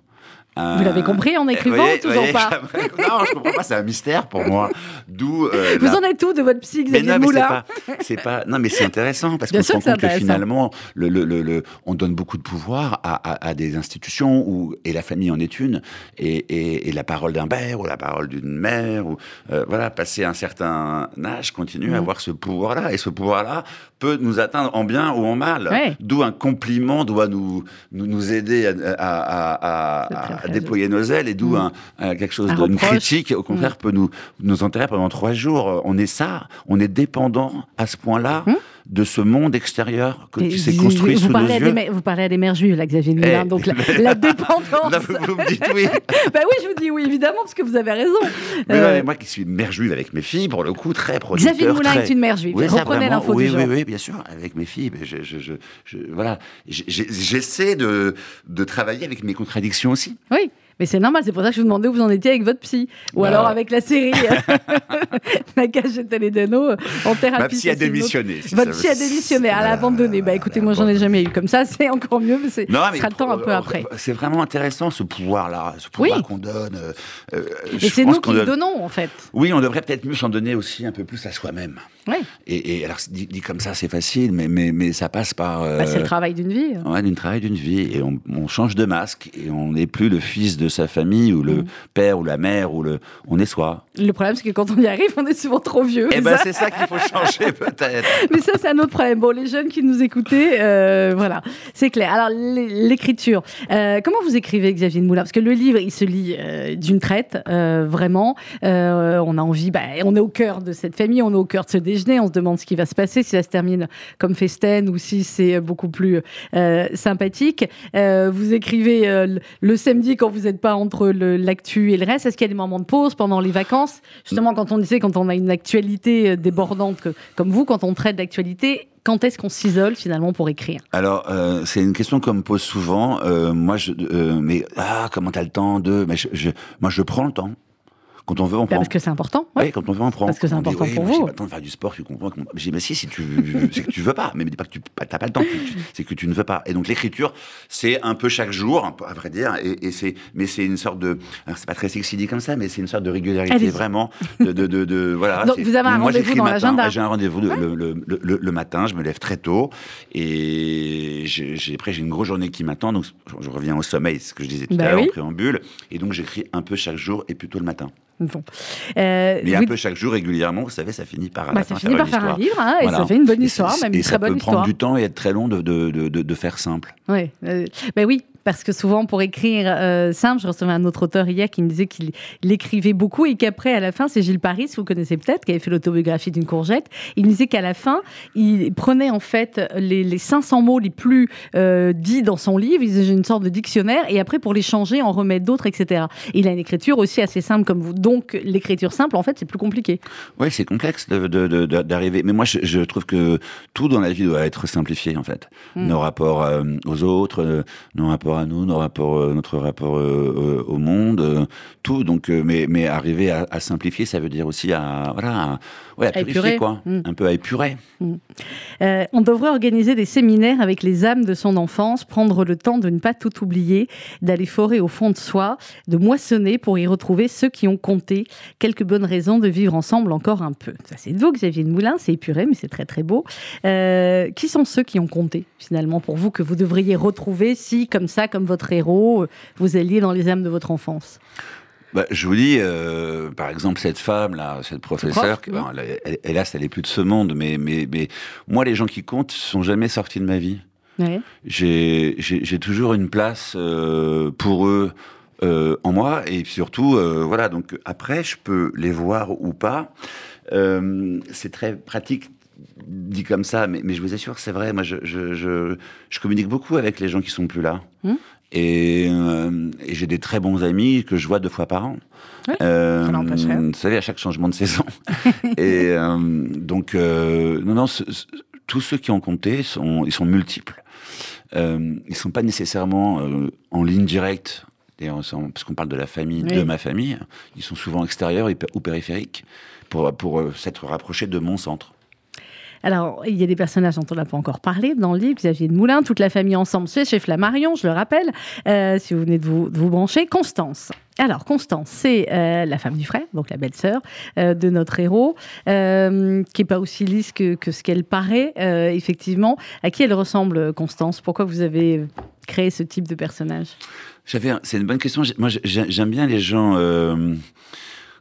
Euh, Vous l'avez compris en écrivant voyez- ou toujours voyez, pas Non, je comprends pas, c'est un mystère pour moi. D'où. euh, Vous la- en êtes tout de votre psy, Xavier mais c'est Moulin pas, c'est pas, non, mais c'est intéressant parce qu'on se rend compte que finalement, le, le, le, le- on donne beaucoup de pouvoir à, à, à des institutions où, et la famille en est une, et, et, et la parole d'un père ou la parole d'une mère, ou, euh, voilà, passer un certain âge, continue à Mhm. avoir ce pouvoir-là, et ce pouvoir-là peut nous atteindre en bien ou en mal. Ouais. D'où un compliment doit nous, nous, nous aider à, à, déployer nos ailes, et d'où un, un- quelque chose Un d'une critique, au contraire, peut nous, nous enterrer pendant trois jours. On est ça, on est dépendant à ce point-là Hmm. De ce monde extérieur que, qui s'est construit vous sous nos parlez à des yeux. mères- vous parlez à des mères juives, là, Xavier Moulin. Eh, donc la, dépendance. Là, vous, vous me dites oui. bah oui, je vous dis oui, évidemment, parce que vous avez raison. Mais Euh, mais moi qui suis une mère juive avec mes filles, pour le coup, très producteur. Xavier Moulin très... est une mère juive. Oui, Reprenez l'info oui, du oui, jour. oui, bien sûr, avec mes filles. mais Je, je, je, je- voilà, j'essaie de, de travailler avec mes contradictions aussi. Oui, mais c'est normal, c'est pour ça que je vous demandais où vous en étiez avec votre psy. Ou Bah. alors avec la série La cage de Toledano en thérapie. Ma psy a démissionné. si Votre psy veut- a démissionné, elle a abandonné. Bah écoutez, moi j'en ai jamais eu comme ça, c'est encore mieux, mais c'est le temps un peu euh, après. C'est vraiment intéressant ce pouvoir-là, ce pouvoir Oui. qu'on donne. euh, euh, Et c'est nous qui le donne- donnons en fait. Oui, on devrait peut-être mieux s'en donner aussi un peu plus à soi-même. Oui, Et, et alors, dit, dit comme ça, c'est facile, mais, mais, mais ça passe par. euh, bah, c'est le travail d'une vie. Ouais, d'une travail d'une vie. Et on, on change de masque. Et on n'est plus le fils de sa famille, ou le père, ou la mère, ou le. On est soi. Le problème, c'est que quand on y arrive, on est souvent trop vieux. Mais ben, c'est ça qu'il faut changer, peut-être. Mais ça, c'est un autre problème. Bon, les jeunes qui nous écoutaient, euh, voilà, c'est clair. Alors, l'é- l'écriture. Euh, comment vous écrivez, Xavier de Moulin? Parce que le livre, il se lit euh, d'une traite, euh, vraiment. Euh, on a envie, bah, on est au cœur de cette famille, on est au cœur de ce déjeuner, on se demande ce qui va se passer, si ça se termine comme festen ou si c'est beaucoup plus euh, sympathique. Euh, vous écrivez euh, le, samedi quand vous n'êtes pas entre l'actu et le reste. Est-ce qu'il y a des moments de pause pendant les vacances? Justement, quand on disait, quand on a une actualité débordante comme vous, quand on traite d'actualité, quand est-ce qu'on s'isole finalement pour écrire? Alors, c'est une question qu'on me pose souvent. Moi, je, mais ah, comment t'as le temps de mais Moi, je prends le temps. Quand on veut, on Bah, prend. Parce que c'est important. ouais. Oui, quand on veut, on prend. Parce que c'est On dit, important oui, pour vous. J'ai pas le temps de faire du sport, tu comprends. J'ai mais si, si tu, c'est que tu veux pas. Mais me dis pas que tu t'as pas le temps. C'est que tu ne veux pas. Et donc l'écriture, c'est un peu chaque jour, à vrai dire. Et, et c'est, mais c'est une sorte de, c'est pas très sexy dit comme ça, mais c'est une sorte de régularité vraiment. De, de, de, de- voilà. Donc, vous avez un rendez-vous dans le matin. l'agenda. J'ai un rendez-vous le, le, le, le- le matin. Je me lève très tôt et j'ai, après j'ai une grosse journée qui m'attend. Donc je, reviens au sommeil, ce que je disais tout Bah à l'heure oui. en préambule. Et donc j'écris un peu chaque jour et plutôt le matin. Bon. Euh, Mais un peu chaque jour, régulièrement, vous savez, ça finit par. bah, ça fin finit par faire un livre, hein, et Voilà. ça fait une bonne histoire, c'est- même et une ça très bonne peut prendre du temps et être très long de, de, de, de- de faire simple. Ouais, euh, ben oui, parce que souvent pour écrire euh, simple, je recevais un autre auteur hier qui me disait qu'il il écrivait beaucoup et qu'après, à la fin, c'est Gilles Paris, vous connaissez peut-être, qui avait fait l'autobiographie d'une courgette. Il me disait qu'à la fin, il prenait en fait les, les 500 mots les plus euh, dits dans son livre, il faisait une sorte de dictionnaire et après pour les changer, en remettre d'autres, etc. Il a une écriture aussi assez simple comme vous. Donc l'écriture simple, en fait, c'est plus compliqué. Oui, c'est complexe d'arriver. Mais moi, je, je trouve que tout dans la vie doit être simplifié, en fait. Mm. Nos rapports euh, aux autres, nos rapports nous, nos euh, notre rapport euh, euh, au monde, tout. Donc, mais, arriver à, à simplifier, ça veut dire aussi à, voilà, à, ouais, à À purifier, épurer. quoi. Mm. Un peu à épurer. Euh, on devrait organiser des séminaires avec les âmes de son enfance, prendre le temps de ne pas tout oublier, d'aller forer au fond de soi, de moissonner pour y retrouver ceux qui ont compté. Quelques bonnes raisons de vivre ensemble encore un peu. Ça, c'est de vous, Xavier de Moulin, c'est épuré, mais c'est très très beau. Euh, qui sont ceux qui ont compté, finalement, pour vous, que vous devriez retrouver si, comme ça, comme votre héros, euh, vous alliez dans les âmes de votre enfance? Bah, je vous dis, euh, par exemple, cette femme-là, cette professeure, prof, elle- hélas, elle est plus de ce monde, mais, mais, mais moi, les gens qui comptent sont jamais sortis de ma vie. Ouais. j'ai toujours une place euh, pour eux euh, en moi et surtout euh, voilà donc après je peux les voir ou pas Euh, c'est très pratique dit comme ça mais, mais je vous assure que c'est vrai moi je, je, je, je communique beaucoup avec les gens qui sont plus là Hmm. Et, euh, et j'ai des très bons amis que je vois deux fois par an. Ouais, Euh, ça vous savez à chaque changement de saison. Et euh, donc euh, non non ce- ce- tous ceux qui ont compté sont ils sont multiples. Euh, ils sont pas nécessairement euh, en ligne directe, parce qu'on parle de la famille, Oui. de ma famille, ils sont souvent extérieurs ou périphériques pour, pour s'être rapprochés de mon centre. Alors, il y a des personnages dont on n'a pas encore parlé dans le livre, Xavier de Moulin, toute la famille ensemble, c'est chez Flammarion, je le rappelle, euh, si vous venez de vous, brancher. Constance. Alors, Constance, c'est euh, la femme du frère, donc la belle-sœur euh, de notre héros, qui n'est pas aussi lisse que, ce qu'elle paraît, effectivement. À qui elle ressemble, Constance? Pourquoi vous avez créé ce type de personnage? J'avais, c'est une bonne question. Moi, j'ai- j'aime bien les gens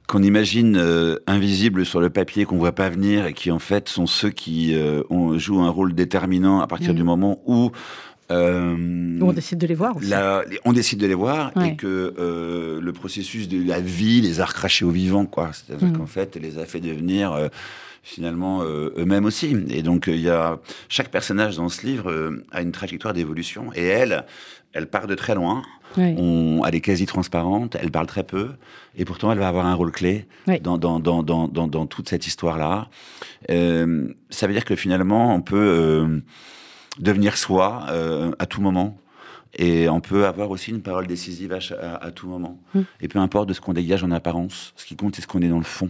qu'on imagine euh, invisibles sur le papier, qu'on voit pas venir, et qui en fait sont ceux qui euh, ont, jouent un rôle déterminant à partir du moment où euh, On décide de les voir aussi. La- on décide de les voir Ouais. et que euh, le processus de la vie les a recrachés au vivant, quoi. C'est-à-dire Mhm. qu'en fait, les a fait devenir euh, finalement euh, eux-mêmes aussi. Et donc, euh, il y a chaque personnage dans ce livre euh, a une trajectoire d'évolution et elle, elle part de très loin. Oui. On, elle est quasi transparente, elle parle très peu, et pourtant elle va avoir un rôle clé Oui. dans, dans, dans, dans, toute cette histoire-là. Euh, ça veut dire que finalement, on peut euh, devenir soi euh, à tout moment. Et on peut avoir aussi une parole décisive à, cha- à- à tout moment. Mm. Et peu importe de ce qu'on dégage en apparence, ce qui compte, c'est ce qu'on est dans le fond.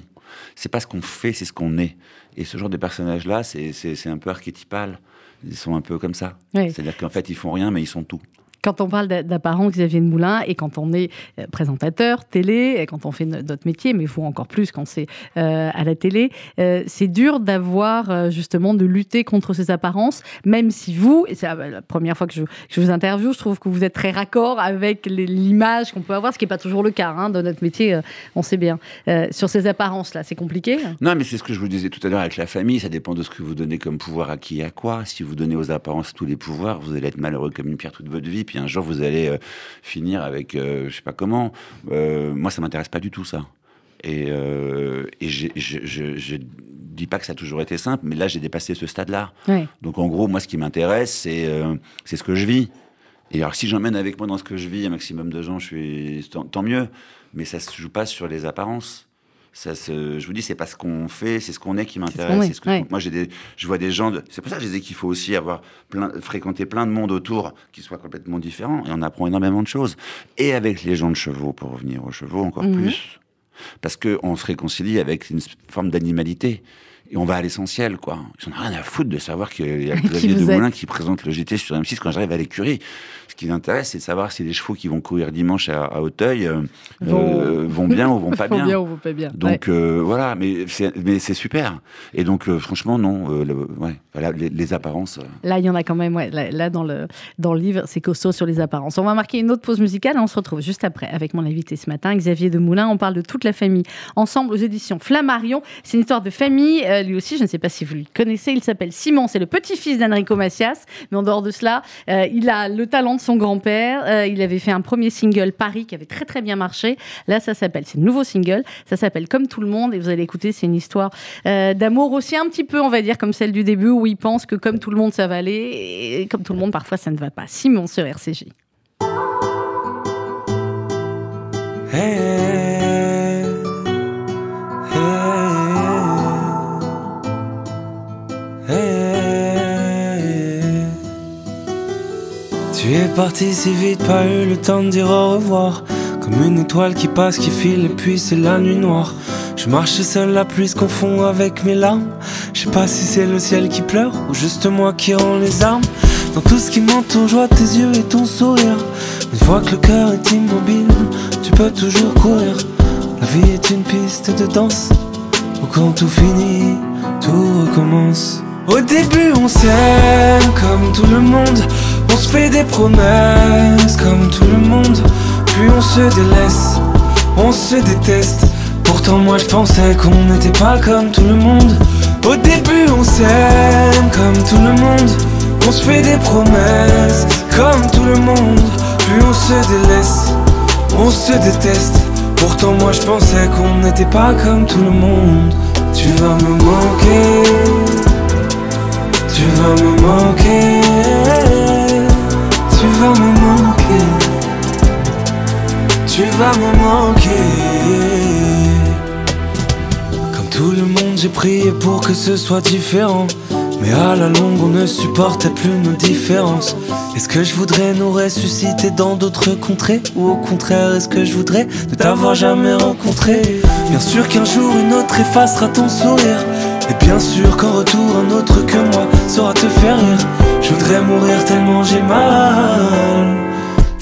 C'est pas ce qu'on fait, c'est ce qu'on est. Et ce genre de personnage-là, c'est- un peu archétypal. Ils sont un peu comme ça. Oui. C'est-à-dire qu'en fait, ils font rien, mais ils sont tout. Quand on parle d'a- d'apparence, Xavier de Moulin, et quand on est euh, présentateur, télé, et quand on fait no- notre métier, mais vous encore plus quand c'est euh, à la télé, euh, c'est dur d'avoir justement de lutter contre ces apparences, même si vous, et c'est euh, la première fois que je, vous interviewe, je trouve que vous êtes très raccord avec l'image qu'on peut avoir, ce qui n'est pas toujours le cas hein, dans notre métier, on sait bien. Sur ces apparences-là, c'est compliqué Non, mais c'est ce que je vous disais tout à l'heure avec la famille. Ça dépend de ce que vous donnez comme pouvoir à qui et à quoi. Si vous donnez aux apparences tous les pouvoirs, vous allez être malheureux comme une pierre toute votre vie. Un jour, vous allez euh, finir avec, euh, je sais pas comment. Euh, moi, ça m'intéresse pas du tout ça. Et, et je, dis pas que ça a toujours été simple, mais là, j'ai dépassé ce stade-là. Ouais. Donc en gros, moi, ce qui m'intéresse, c'est c'est ce que je vis. Et alors, si j'emmène avec moi dans ce que je vis un maximum de gens, je suis tant, tant mieux. Mais ça se joue pas sur les apparences. Ça se, je vous dis, c'est pas ce qu'on fait, c'est ce qu'on est qui m'intéresse. est, c'est ce que- ouais. Moi, j'ai des, je vois des gens. de- C'est pour ça que je disais qu'il faut aussi avoir plein, fréquenter plein de monde autour qui soit complètement différent. Et on apprend énormément de choses. Et avec les gens de chevaux, pour revenir aux chevaux encore Mhm. plus, parce que on se réconcilie avec une forme d'animalité. Et on va à l'essentiel, quoi. Ils n'en ont rien à foutre de savoir qu'il y a Qui Xavier Demoulin qui présente le GT sur M6 quand j'arrive à l'écurie. qui les intéresse, c'est de savoir si les chevaux qui vont courir dimanche à, à Auteuil euh, Vont- euh, vont bien ou vont pas Vont bien. bien ou vont pas bien. Ouais. Donc euh, voilà, mais c'est super. Et donc euh, franchement non, euh, le- ouais, voilà les, les apparences. Là, il y en a quand même, ouais. Là, là, dans, le, dans le livre, c'est costaud sur les apparences. On va marquer une autre pause musicale et on se retrouve juste après avec mon invité ce matin, Xavier Demoulin. On parle de toute la famille ensemble aux éditions Flammarion. C'est une histoire de famille. Lui aussi, je ne sais pas si vous le connaissez, il s'appelle Simon. C'est le petit-fils d'Enrico Macias. Mais en dehors de cela, euh, il a le talent de son grand-père. Euh, il avait fait un premier single, Paris, qui avait très très bien marché. Là, ça s'appelle, c'est le nouveau single. Ça s'appelle Comme tout le monde. Et vous allez écouter, c'est une histoire euh, d'amour aussi un petit peu, on va dire, comme celle du début, où il pense que comme tout le monde, ça va aller. Et comme tout le monde, parfois, ça ne va pas. Simon sur RCJ. Tu es parti si vite, pas eu le temps de dire au revoir. Comme une étoile qui passe, qui file, et puis c'est la nuit noire. Je marche seul, la pluie se confond avec mes larmes. Je sais pas si c'est le ciel qui pleure ou juste moi qui rend les armes. Dans tout ce qui m'entoure, je vois tes yeux et ton sourire. Une fois que le cœur est immobile, tu peux toujours courir. La vie est une piste de danse où quand tout finit, tout recommence. Au début, on s'aime comme tout le monde. On se fait des promesses comme tout le monde. Puis on se délaisse, on se déteste. Pourtant, moi je pensais qu'on n'était pas comme tout le monde. Au début, on s'aime comme tout le monde. On se fait des promesses comme tout le monde. Puis on se délaisse, on se déteste. Pourtant, moi je pensais qu'on n'était pas comme tout le monde. Tu vas me manquer. Tu vas me manquer. Tu vas me manquer. Tu vas me manquer. Comme tout le monde, j'ai prié pour que ce soit différent. Mais à la longue, on ne supportait plus nos différences. Est-ce que je voudrais nous ressusciter dans d'autres contrées? Ou au contraire, est-ce que je voudrais ne t'avoir jamais rencontré? Bien sûr qu'un jour, une autre effacera ton sourire. Et bien sûr qu'en retour, un autre que moi saura te faire rire. Je voudrais mourir tellement j'ai mal.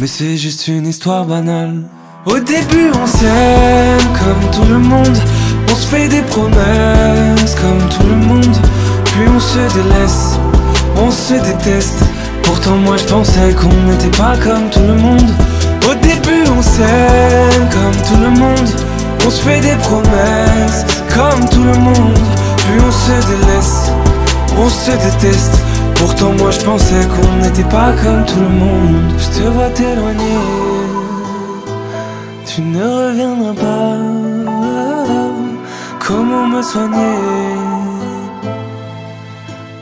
Mais c'est juste une histoire banale. Au début, on s'aime comme tout le monde. On se fait des promesses comme tout le monde. Puis on se délaisse, on se déteste. Pourtant, moi je pensais qu'on n'était pas comme tout le monde. Au début, on s'aime comme tout le monde. On se fait des promesses comme tout le monde. Puis on se délaisse, on se déteste. Pourtant, moi je pensais qu'on n'était pas comme tout le monde. Je te vois t'éloigner, tu ne reviendras pas. Comment me soigner?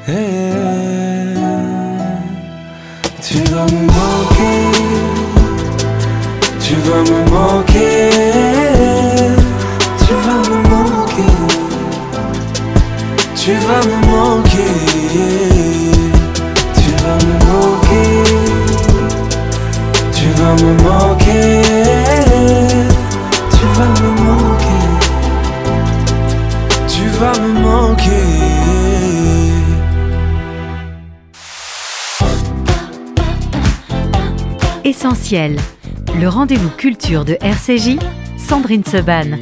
Eh, Tu vas me manquer, tu vas me manquer, Essentiel. Le rendez-vous culture de RCJ, Sandrine Seban.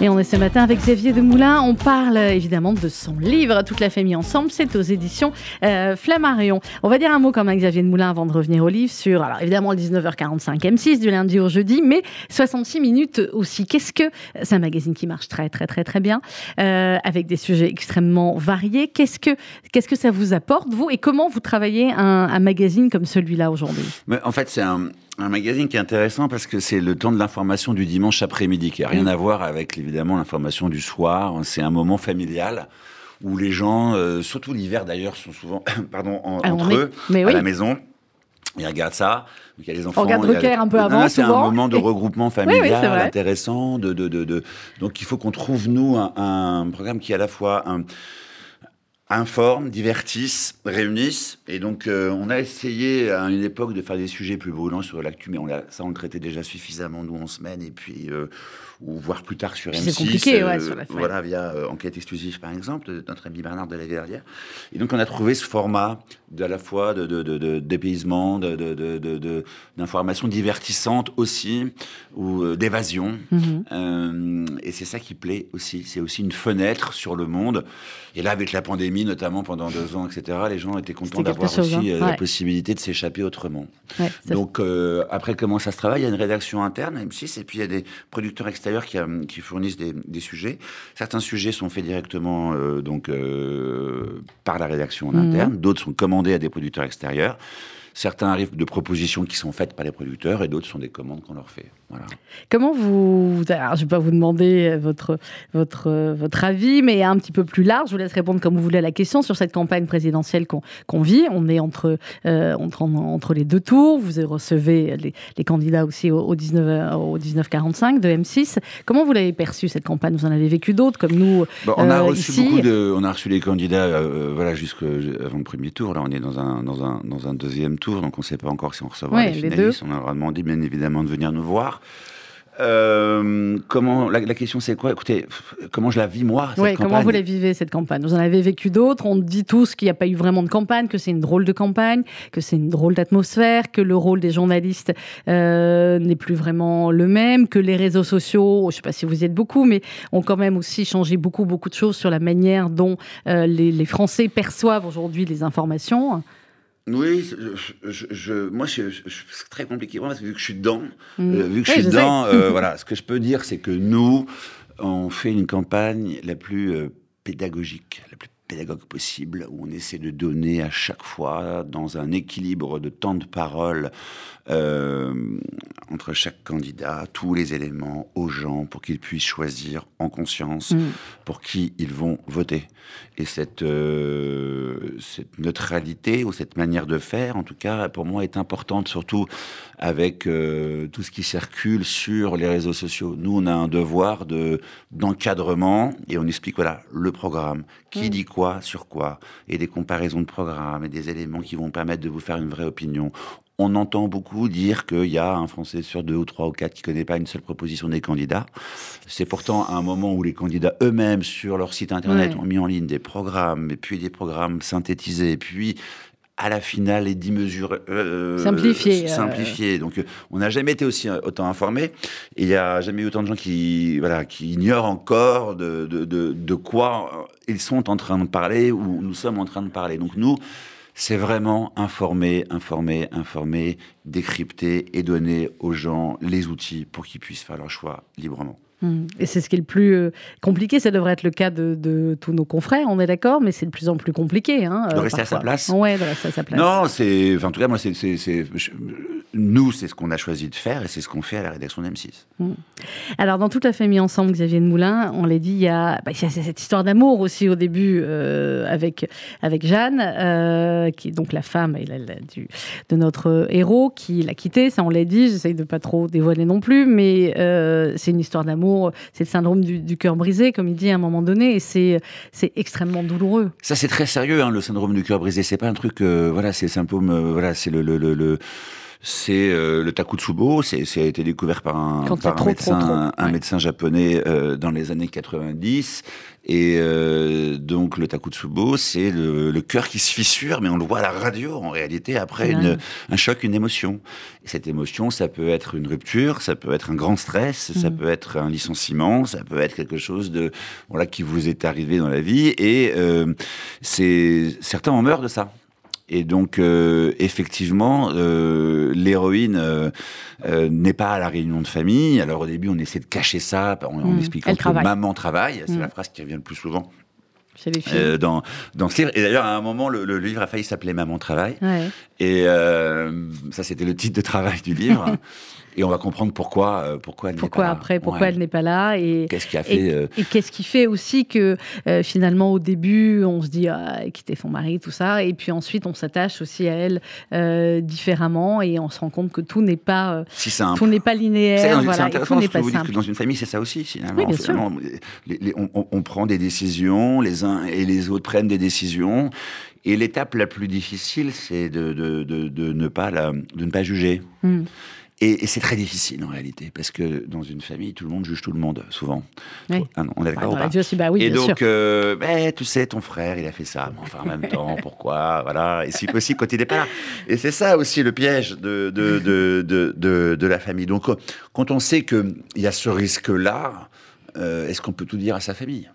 Et on est ce matin avec Xavier Demoulin. On parle euh, évidemment de son livre Toute la famille ensemble. C'est aux éditions euh, Flammarion. On va dire un mot quand même, Xavier Demoulin, avant de revenir au livre sur, alors évidemment, le 19h45 M6 du lundi au jeudi, mais 66 minutes aussi. Qu'est-ce que. C'est un magazine qui marche très, très, très, très bien, euh, avec des sujets extrêmement variés. Qu'est-ce que, qu'est-ce que ça vous apporte, vous, et comment vous travaillez un, un magazine comme celui-là aujourd'hui? En fait, c'est un, un magazine qui est intéressant parce que c'est le temps de l'information du dimanche après-midi, qui n'a rien à voir avec évidemment l'information du soir. C'est un moment familial où les gens, euh, surtout l'hiver d'ailleurs, sont souvent pardon, en- Ah, on entre est- eux, mais à la maison. Ils regardent ça. Donc, il y a les enfants. regarde y a Drucker les- un peu avant, C'est un moment de Et- regroupement familial intéressant. De, de, de, de- Donc il faut qu'on trouve, nous, un, un programme qui est à la fois un, informent, divertissent, réunissent. Et donc, euh, on a essayé à une époque de faire des sujets plus brûlants sur l'actu, mais on l'a- ça, on le traitait déjà suffisamment, nous, en semaine, et puis, euh, ou voire plus tard sur Puis M6. c'est compliqué, ouais, euh, sur la- ouais. Voilà, via euh, Enquête exclusive, par exemple, de notre ami Bernard de la Verrière. Et donc, on a trouvé ce format de, à la fois de, de- d'informations divertissantes aussi, ou d'évasion. Mhm. Et c'est ça qui plaît aussi. C'est aussi une fenêtre sur le monde. Et là, avec la pandémie, notamment pendant deux ans, etc., les gens étaient contents d'avoir chose, aussi hein. euh, la possibilité de s'échapper autrement. Ouais, Donc, euh, après, comment ça se travaille? Il y a une rédaction interne à M6, et puis il y a des producteurs extérieurs qui, euh, qui fournissent des, des sujets. Certains sujets sont faits directement euh, donc, euh, par la rédaction en Mhm. interne, d'autres sont commandés à des producteurs extérieurs. Certains arrivent de propositions qui sont faites par les producteurs, et d'autres sont des commandes qu'on leur fait. Voilà. Comment vous. Alors, je ne vais pas vous demander euh, votre, votre, euh, votre avis, mais un petit peu plus large. Je vous laisse répondre comme vous voulez à la question sur cette campagne présidentielle qu'on vit. On est entre, euh, entre, entre les deux tours. Vous recevez les, les candidats aussi au, au 19, au 1945 de M6. Comment vous l'avez perçu cette campagne? Vous en avez vécu d'autres comme nous Bon, on a Euh, reçu ici- beaucoup de, on a reçu les candidats, euh, voilà, jusqu'avant le premier tour. Là, on est dans un, dans un, dans un deuxième tour, donc on ne sait pas encore si on recevra Ouais, les les finalistes. On leur a demandé, bien évidemment, de venir nous voir. Euh, comment la, la question c'est quoi? Écoutez, comment je la vis moi cette Ouais, comment vous la vivez cette campagne? Vous en avez vécu d'autres? On dit tous qu'il n'y a pas eu vraiment de campagne, que c'est une drôle de campagne, que c'est une drôle d'atmosphère, que le rôle des journalistes euh, n'est plus vraiment le même, que les réseaux sociaux, je ne sais pas si vous y êtes beaucoup, mais ont quand même aussi changé beaucoup beaucoup de choses sur la manière dont euh, les, les Français perçoivent aujourd'hui les informations. Oui, je, je- je- moi, c'est très compliqué. Parce que vu que je suis dedans, Mm. euh, vu que Oui, je suis dedans, euh, voilà, ce que je peux dire, c'est que nous, on fait une campagne la plus euh, pédagogique, la plus pédagogue possible, où on essaie de donner à chaque fois, dans un équilibre de temps de parole, euh, entre chaque candidat, tous les éléments aux gens pour qu'ils puissent choisir en conscience Mm. pour qui ils vont voter. Et cette, euh, cette neutralité ou cette manière de faire, en tout cas, pour moi, est importante, surtout avec euh, tout ce qui circule sur les réseaux sociaux. Nous, on a un devoir de d'encadrement et on explique voilà le programme, qui Mm. dit quoi sur quoi, et des comparaisons de programmes et des éléments qui vont permettre de vous faire une vraie opinion. On entend beaucoup dire qu'il y a un Français sur deux ou trois ou quatre qui connaît pas une seule proposition des candidats. C'est pourtant un moment où les candidats eux-mêmes, sur leur site internet, Ouais. ont mis en ligne des programmes, et puis des programmes synthétisés, et puis à la finale, les 10 mesures euh, Simplifiées, euh. simplifiées. Donc, euh, on n'a jamais été aussi euh, autant informé. Il n'y a jamais eu autant de gens qui, voilà, qui ignorent encore de, de, de, de quoi euh, ils sont en train de parler ou nous sommes en train de parler. Donc, nous, c'est vraiment informer, informer, informer, décrypter et donner aux gens les outils pour qu'ils puissent faire leur choix librement. Mm. Et c'est ce qui est le plus euh, compliqué. Ça devrait être le cas de, de tous nos confrères, on est d'accord, mais c'est de plus en plus compliqué. Hein, De rester à sa place Ouais, de rester à sa place. Non, c'est, enfin, en tout cas, moi, c'est, nous, c'est ce qu'on a choisi de faire et c'est ce qu'on fait à la rédaction d'M6. Alors, dans toute la famille ensemble, Xavier de Moulin, on l'a dit, il y a, bah, il y a cette histoire d'amour aussi au début euh, avec, avec Jeanne, euh, qui est donc la femme et la- la- du, de notre héros, qui l'a quitté. Ça, on l'a dit, j'essaye de pas trop dévoiler non plus, mais euh, c'est une histoire d'amour, c'est le syndrome du, du cœur brisé, comme il dit à un moment donné, et c'est c'est extrêmement douloureux. Ça, c'est très sérieux, hein, le syndrome du cœur brisé. C'est pas un truc, euh, voilà, c'est le symptôme, euh, voilà, c'est le, le, le, le- c'est euh, le takotsubo. C'est, ça a été découvert par un, par un trop, médecin, trop, trop. un Ouais. médecin japonais euh, dans les années 90. Et euh, donc le takotsubo, c'est le, le cœur qui se fissure, mais on le voit à la radio en réalité après Ouais. une, un choc, une émotion. Et cette émotion, ça peut être une rupture, ça peut être un grand stress, ça Mhm. peut être un licenciement, ça peut être quelque chose de voilà qui vous est arrivé dans la vie. Et euh, c'est certains en meurent de ça. Et donc, euh, effectivement, euh, l'héroïne euh, n'est pas à la réunion de famille. Alors, au début, on essaie de cacher ça en, en Mm. expliquant Elle que travaille. maman travaille. C'est Mm. la phrase qui revient le plus souvent Chez les filles. dans, dans ce livre. Et d'ailleurs, à un moment, le, le livre a failli s'appeler Maman travaille. Ouais. Et ça, c'était le titre de travail du livre. et on va comprendre pourquoi, euh, pourquoi elle n'est pas là. après, pourquoi Ouais. elle n'est pas là et, Qu'est-ce qui a fait Et, euh, et qu'est-ce qui fait aussi que euh, finalement au début on se dit ah, quitter son mari tout ça et puis ensuite on s'attache aussi à elle euh, différemment et on se rend compte que tout n'est pas si tout n'est pas linéaire c'est voilà, intéressant ce que vous dites que dans une famille, c'est ça aussi, finalement. Oui, bien sûr. Finalement, les- les- on, prend des décisions, les uns uns et les autres prennent des décisions. Et l'étape la plus difficile, c'est de, de, de, de ne pas la, de ne pas juger. Mm. Et, et c'est très difficile en réalité, parce que dans une famille, tout le monde juge tout le monde, souvent. Oui. Ah non, on est d'accord aussi, bah oui, et donc, euh, ben, tu sais, ton frère, il a fait ça. Mais enfin, en même temps, pourquoi Voilà. Et si possible, quand il n'est pas là. Et c'est ça aussi le piège de, de, de, de, de, de la famille. Donc, euh, quand on sait qu'il y a ce risque-là, euh, est-ce qu'on peut tout dire à sa famille?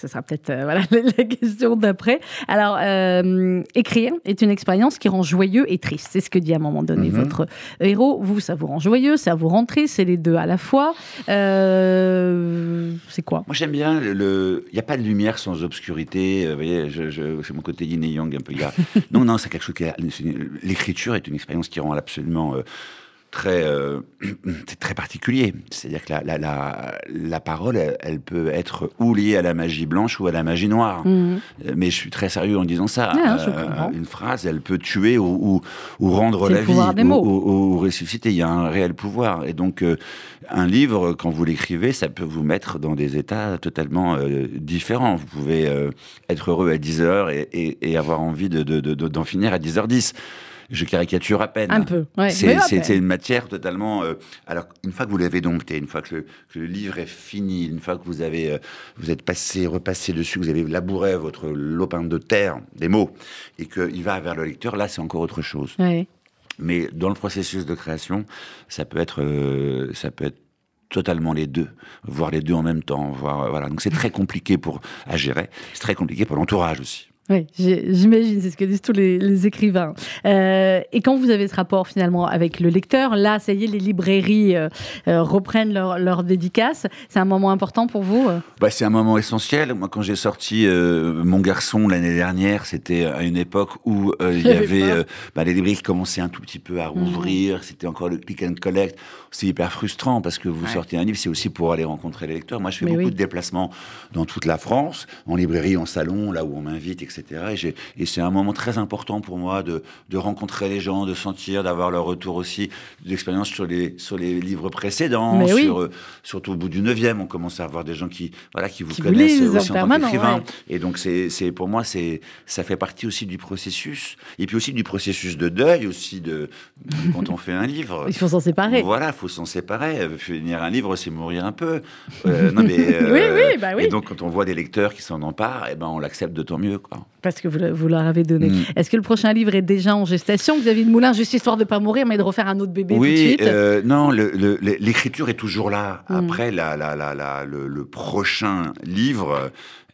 Ce sera peut-être euh, voilà, la question d'après. Alors, euh, écrire est une expérience qui rend joyeux et triste. C'est ce que dit à un moment donné Mhm. votre héros. Vous, ça vous rend joyeux, ça vous rend triste, c'est les deux à la fois. Euh, c'est quoi? Moi, j'aime bien le. Il n'y a pas de lumière sans obscurité. Vous voyez, c'est mon côté yin et yang un peu. Il y a- non, non, c'est quelque chose qui. L'écriture est une expérience qui rend absolument très, euh, très particulier. C'est-à-dire que la, la, la, la parole, elle, elle peut être ou liée à la magie blanche ou à la magie noire. Mhm. Euh, Mais je suis très sérieux en disant ça. Ah, comprends. une phrase, elle peut tuer ou, ou, ou rendre la vie, des ou, ressusciter. Il y a un réel pouvoir. Et donc, euh, un livre, quand vous l'écrivez, ça peut vous mettre dans des états totalement euh, différents. Vous pouvez euh, être heureux à 10 heures et, et- et avoir envie de, de- de- de- d'en finir à 10h10. Je caricature à peine. Un peu, ouais. C'est, c'est une matière totalement. euh, alors, une fois que vous l'avez dompté, une fois que le, que le livre est fini, une fois que vous avez, euh, vous êtes passé, repassé dessus, que vous avez labouré votre lopin de terre, des mots, et qu'il va vers le lecteur, là, c'est encore autre chose. Ouais. Mais dans le processus de création, ça peut être, euh, ça peut être totalement les deux, voire les deux en même temps, voilà. Donc c'est très compliqué pour à gérer, c'est très compliqué pour l'entourage aussi. Oui, j'imagine, c'est ce que disent tous les, les écrivains. Euh, et quand vous avez ce rapport finalement avec le lecteur, là, ça y est, les librairies euh, euh, reprennent leur, leur dédicace. C'est un moment important pour vous Bah, c'est un moment essentiel. Moi, quand j'ai sorti euh, Mon garçon l'année dernière, c'était à une époque où il y avait bah, les librairies qui commençaient un tout petit peu à rouvrir. C'était encore le click and collect. C'est hyper frustrant parce que vous Ouais. sortez un livre, c'est aussi pour aller rencontrer les lecteurs. Moi, je fais Mais beaucoup oui. de déplacements dans toute la France, en librairie, en salon, là où on m'invite, etc. Et, c'est un moment très important pour moi de, de rencontrer les gens, de sentir, d'avoir leur retour aussi d'expérience sur les, sur les livres précédents, Mais oui. sur, euh, surtout au bout du neuvième, on commence à avoir des gens qui, voilà, qui vous Qui vous connaissent en aussi en tant qu'écrivain. ouais. Et donc, c'est, pour moi, ça fait partie aussi du processus. Et puis aussi du processus de deuil, aussi de, de quand on fait un livre. Il faut s'en séparer. Voilà, faut s'en séparer. Euh, Finir un livre, c'est mourir un peu. Euh, non, mais, euh, Oui, oui, bah oui. Et donc, quand on voit des lecteurs qui s'en emparent, eh ben, on l'accepte d'autant mieux, quoi. Parce que vous, le- vous leur avez donné. Mm. Est-ce que le prochain livre est déjà en gestation? Xavier de Moulin, juste histoire de pas mourir, mais de refaire un autre bébé tout de oui, suite euh, non, l'écriture est toujours là. Mm. Après, la, la, la, la- le, le prochain livre,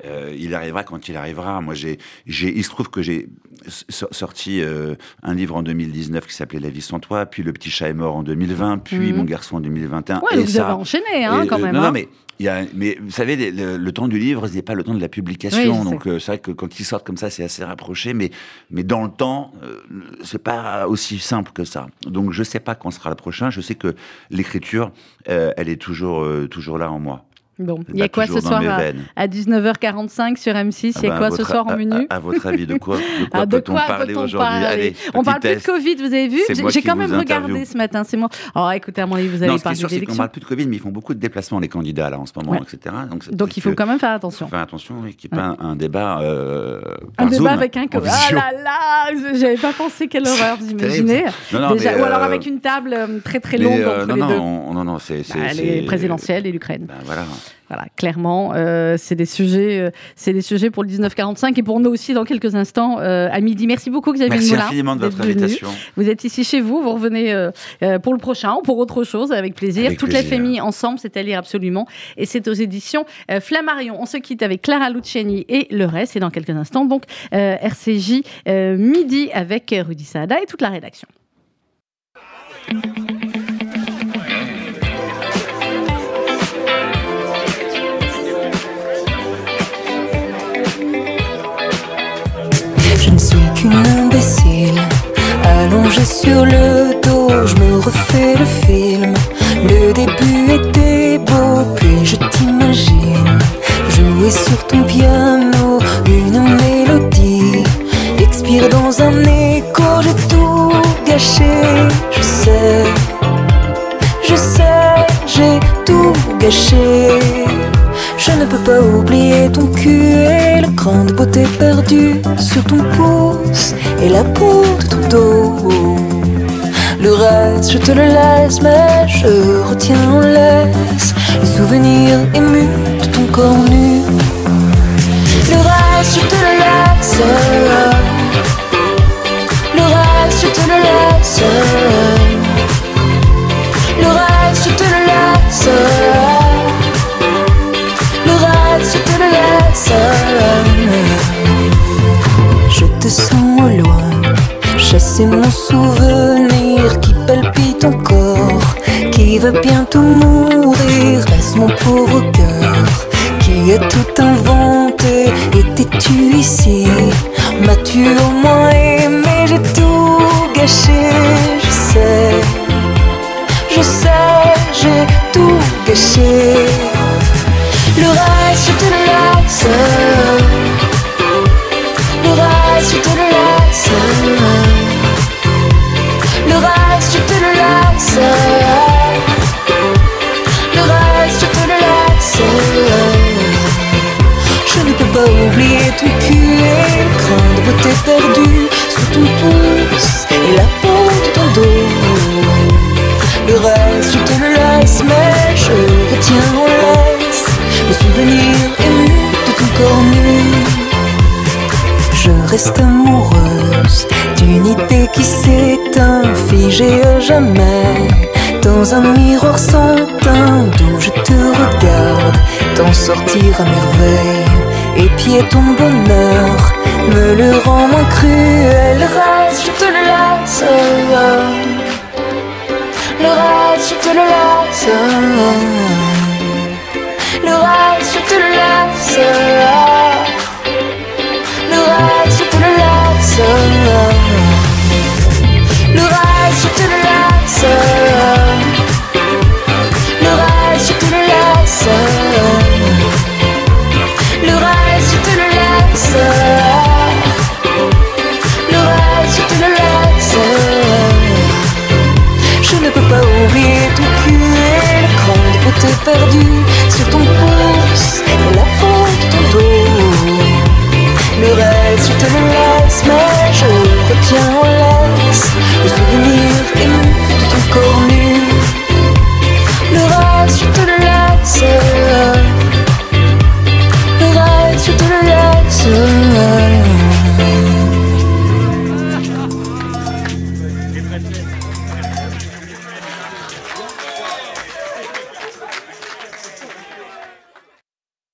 euh, il arrivera quand il arrivera. Moi, j'ai, j'ai, il se trouve que j'ai so- sorti euh, un livre en 2019 qui s'appelait La vie sans toi, puis Le petit chat est mort en 2020, puis Mm. Mon garçon en 2021. Ouais, et vous ça- avez enchaîné hein, et, quand euh, même. non, hein. non, mais il y a, mais vous savez, le, le- le temps du livre, ce n'est pas le temps de la publication. donc euh, c'est vrai que quand ils sortent comme ça, c'est assez rapproché. Mais, mais dans le temps, euh, c'est pas aussi simple que ça. Donc je sais pas quand sera le prochain. Je sais que l'écriture, euh, elle est toujours, toujours là en moi. Bon, il y a quoi ce soir à, veines. à 19h45 sur M6 Ah Il y a ben, quoi ce soir en menu à, à votre avis, de quoi, de quoi Ah, peut-on quoi parler peut-on aujourd'hui parler Allez, On parle plus de. Covid, vous avez vu J'ai quand même regardé ce matin. C'est moi. Oh, écoutez, à mon avis, vous allez Non, parler sûr, d'élections. parle plus de Covid, mais ils font beaucoup de déplacements, les candidats, là, en ce moment, Ouais. etc. Donc, il faut quand même faire attention. Faire attention, oui, qu'il n'y ait pas un, un débat euh, Un débat Zoom, avec un en co- Ah là là J'avais pas pensé quelle horreur, vous imaginez Non, non, Ou alors euh, avec une table euh, très très longue euh, entre non, les non, deux. on- non, non, c'est... Bah, les présidentielles et l'Ukraine. Ben, voilà. Voilà, clairement, euh, c'est des sujets, euh, c'est des sujets pour le 1945 et pour nous aussi dans quelques instants euh, à midi. Merci beaucoup Xavier Merci Moulin. infiniment de votre venu. invitation. Vous êtes ici chez vous, vous revenez euh, euh, pour le prochain ou pour autre chose avec plaisir. Avec Toute la famille ensemble, c'est à lire absolument. Et c'est aux éditions euh, Flammarion. On se quitte avec Clara Luciani et le reste. Et dans quelques instants, donc euh, RCJ euh, midi avec Rudy Saada et toute la rédaction. Imbécile, allongée sur le dos, je me refais le film. Le début était beau, puis je t'imagine jouer sur ton piano une mélodie. Expire dans un écho, j'ai tout gâché. Je sais, je sais, j'ai tout gâché. Je ne peux pas oublier ton cul et la grande beauté perdue sur ton pouce et la peau de ton dos. Le reste, je te le laisse, mais je retiens en laisse les souvenirs émus de ton corps nu. Le reste, je te le laisse. Le reste, je te le laisse. Le reste, je te le laisse. Je te sens au loin, chasser mon souvenir qui palpite encore, qui va bientôt mourir. Laisse mon pauvre cœur qui a tout inventé. Étais-tu ici? M'as-tu au moins aimé? J'ai tout gâché, je sais. Je sais, j'ai tout gâché. Le eyes, you do the lights. With eyes, you do the lights. Amoureuse d'une idée qui s'éteint, figée à jamais. Dans un miroir sans teint d'où je te regarde, t'en sortir à merveille. Et pied ton bonheur me le rend moins cruel. Le reste, je te le laisse. Le reste, je te le laisse. Le reste, je te le laisse. Cran de beauté perdu sur ton pouce et la peau de ton dos. Le reste, je te le laisse, mais je retiens en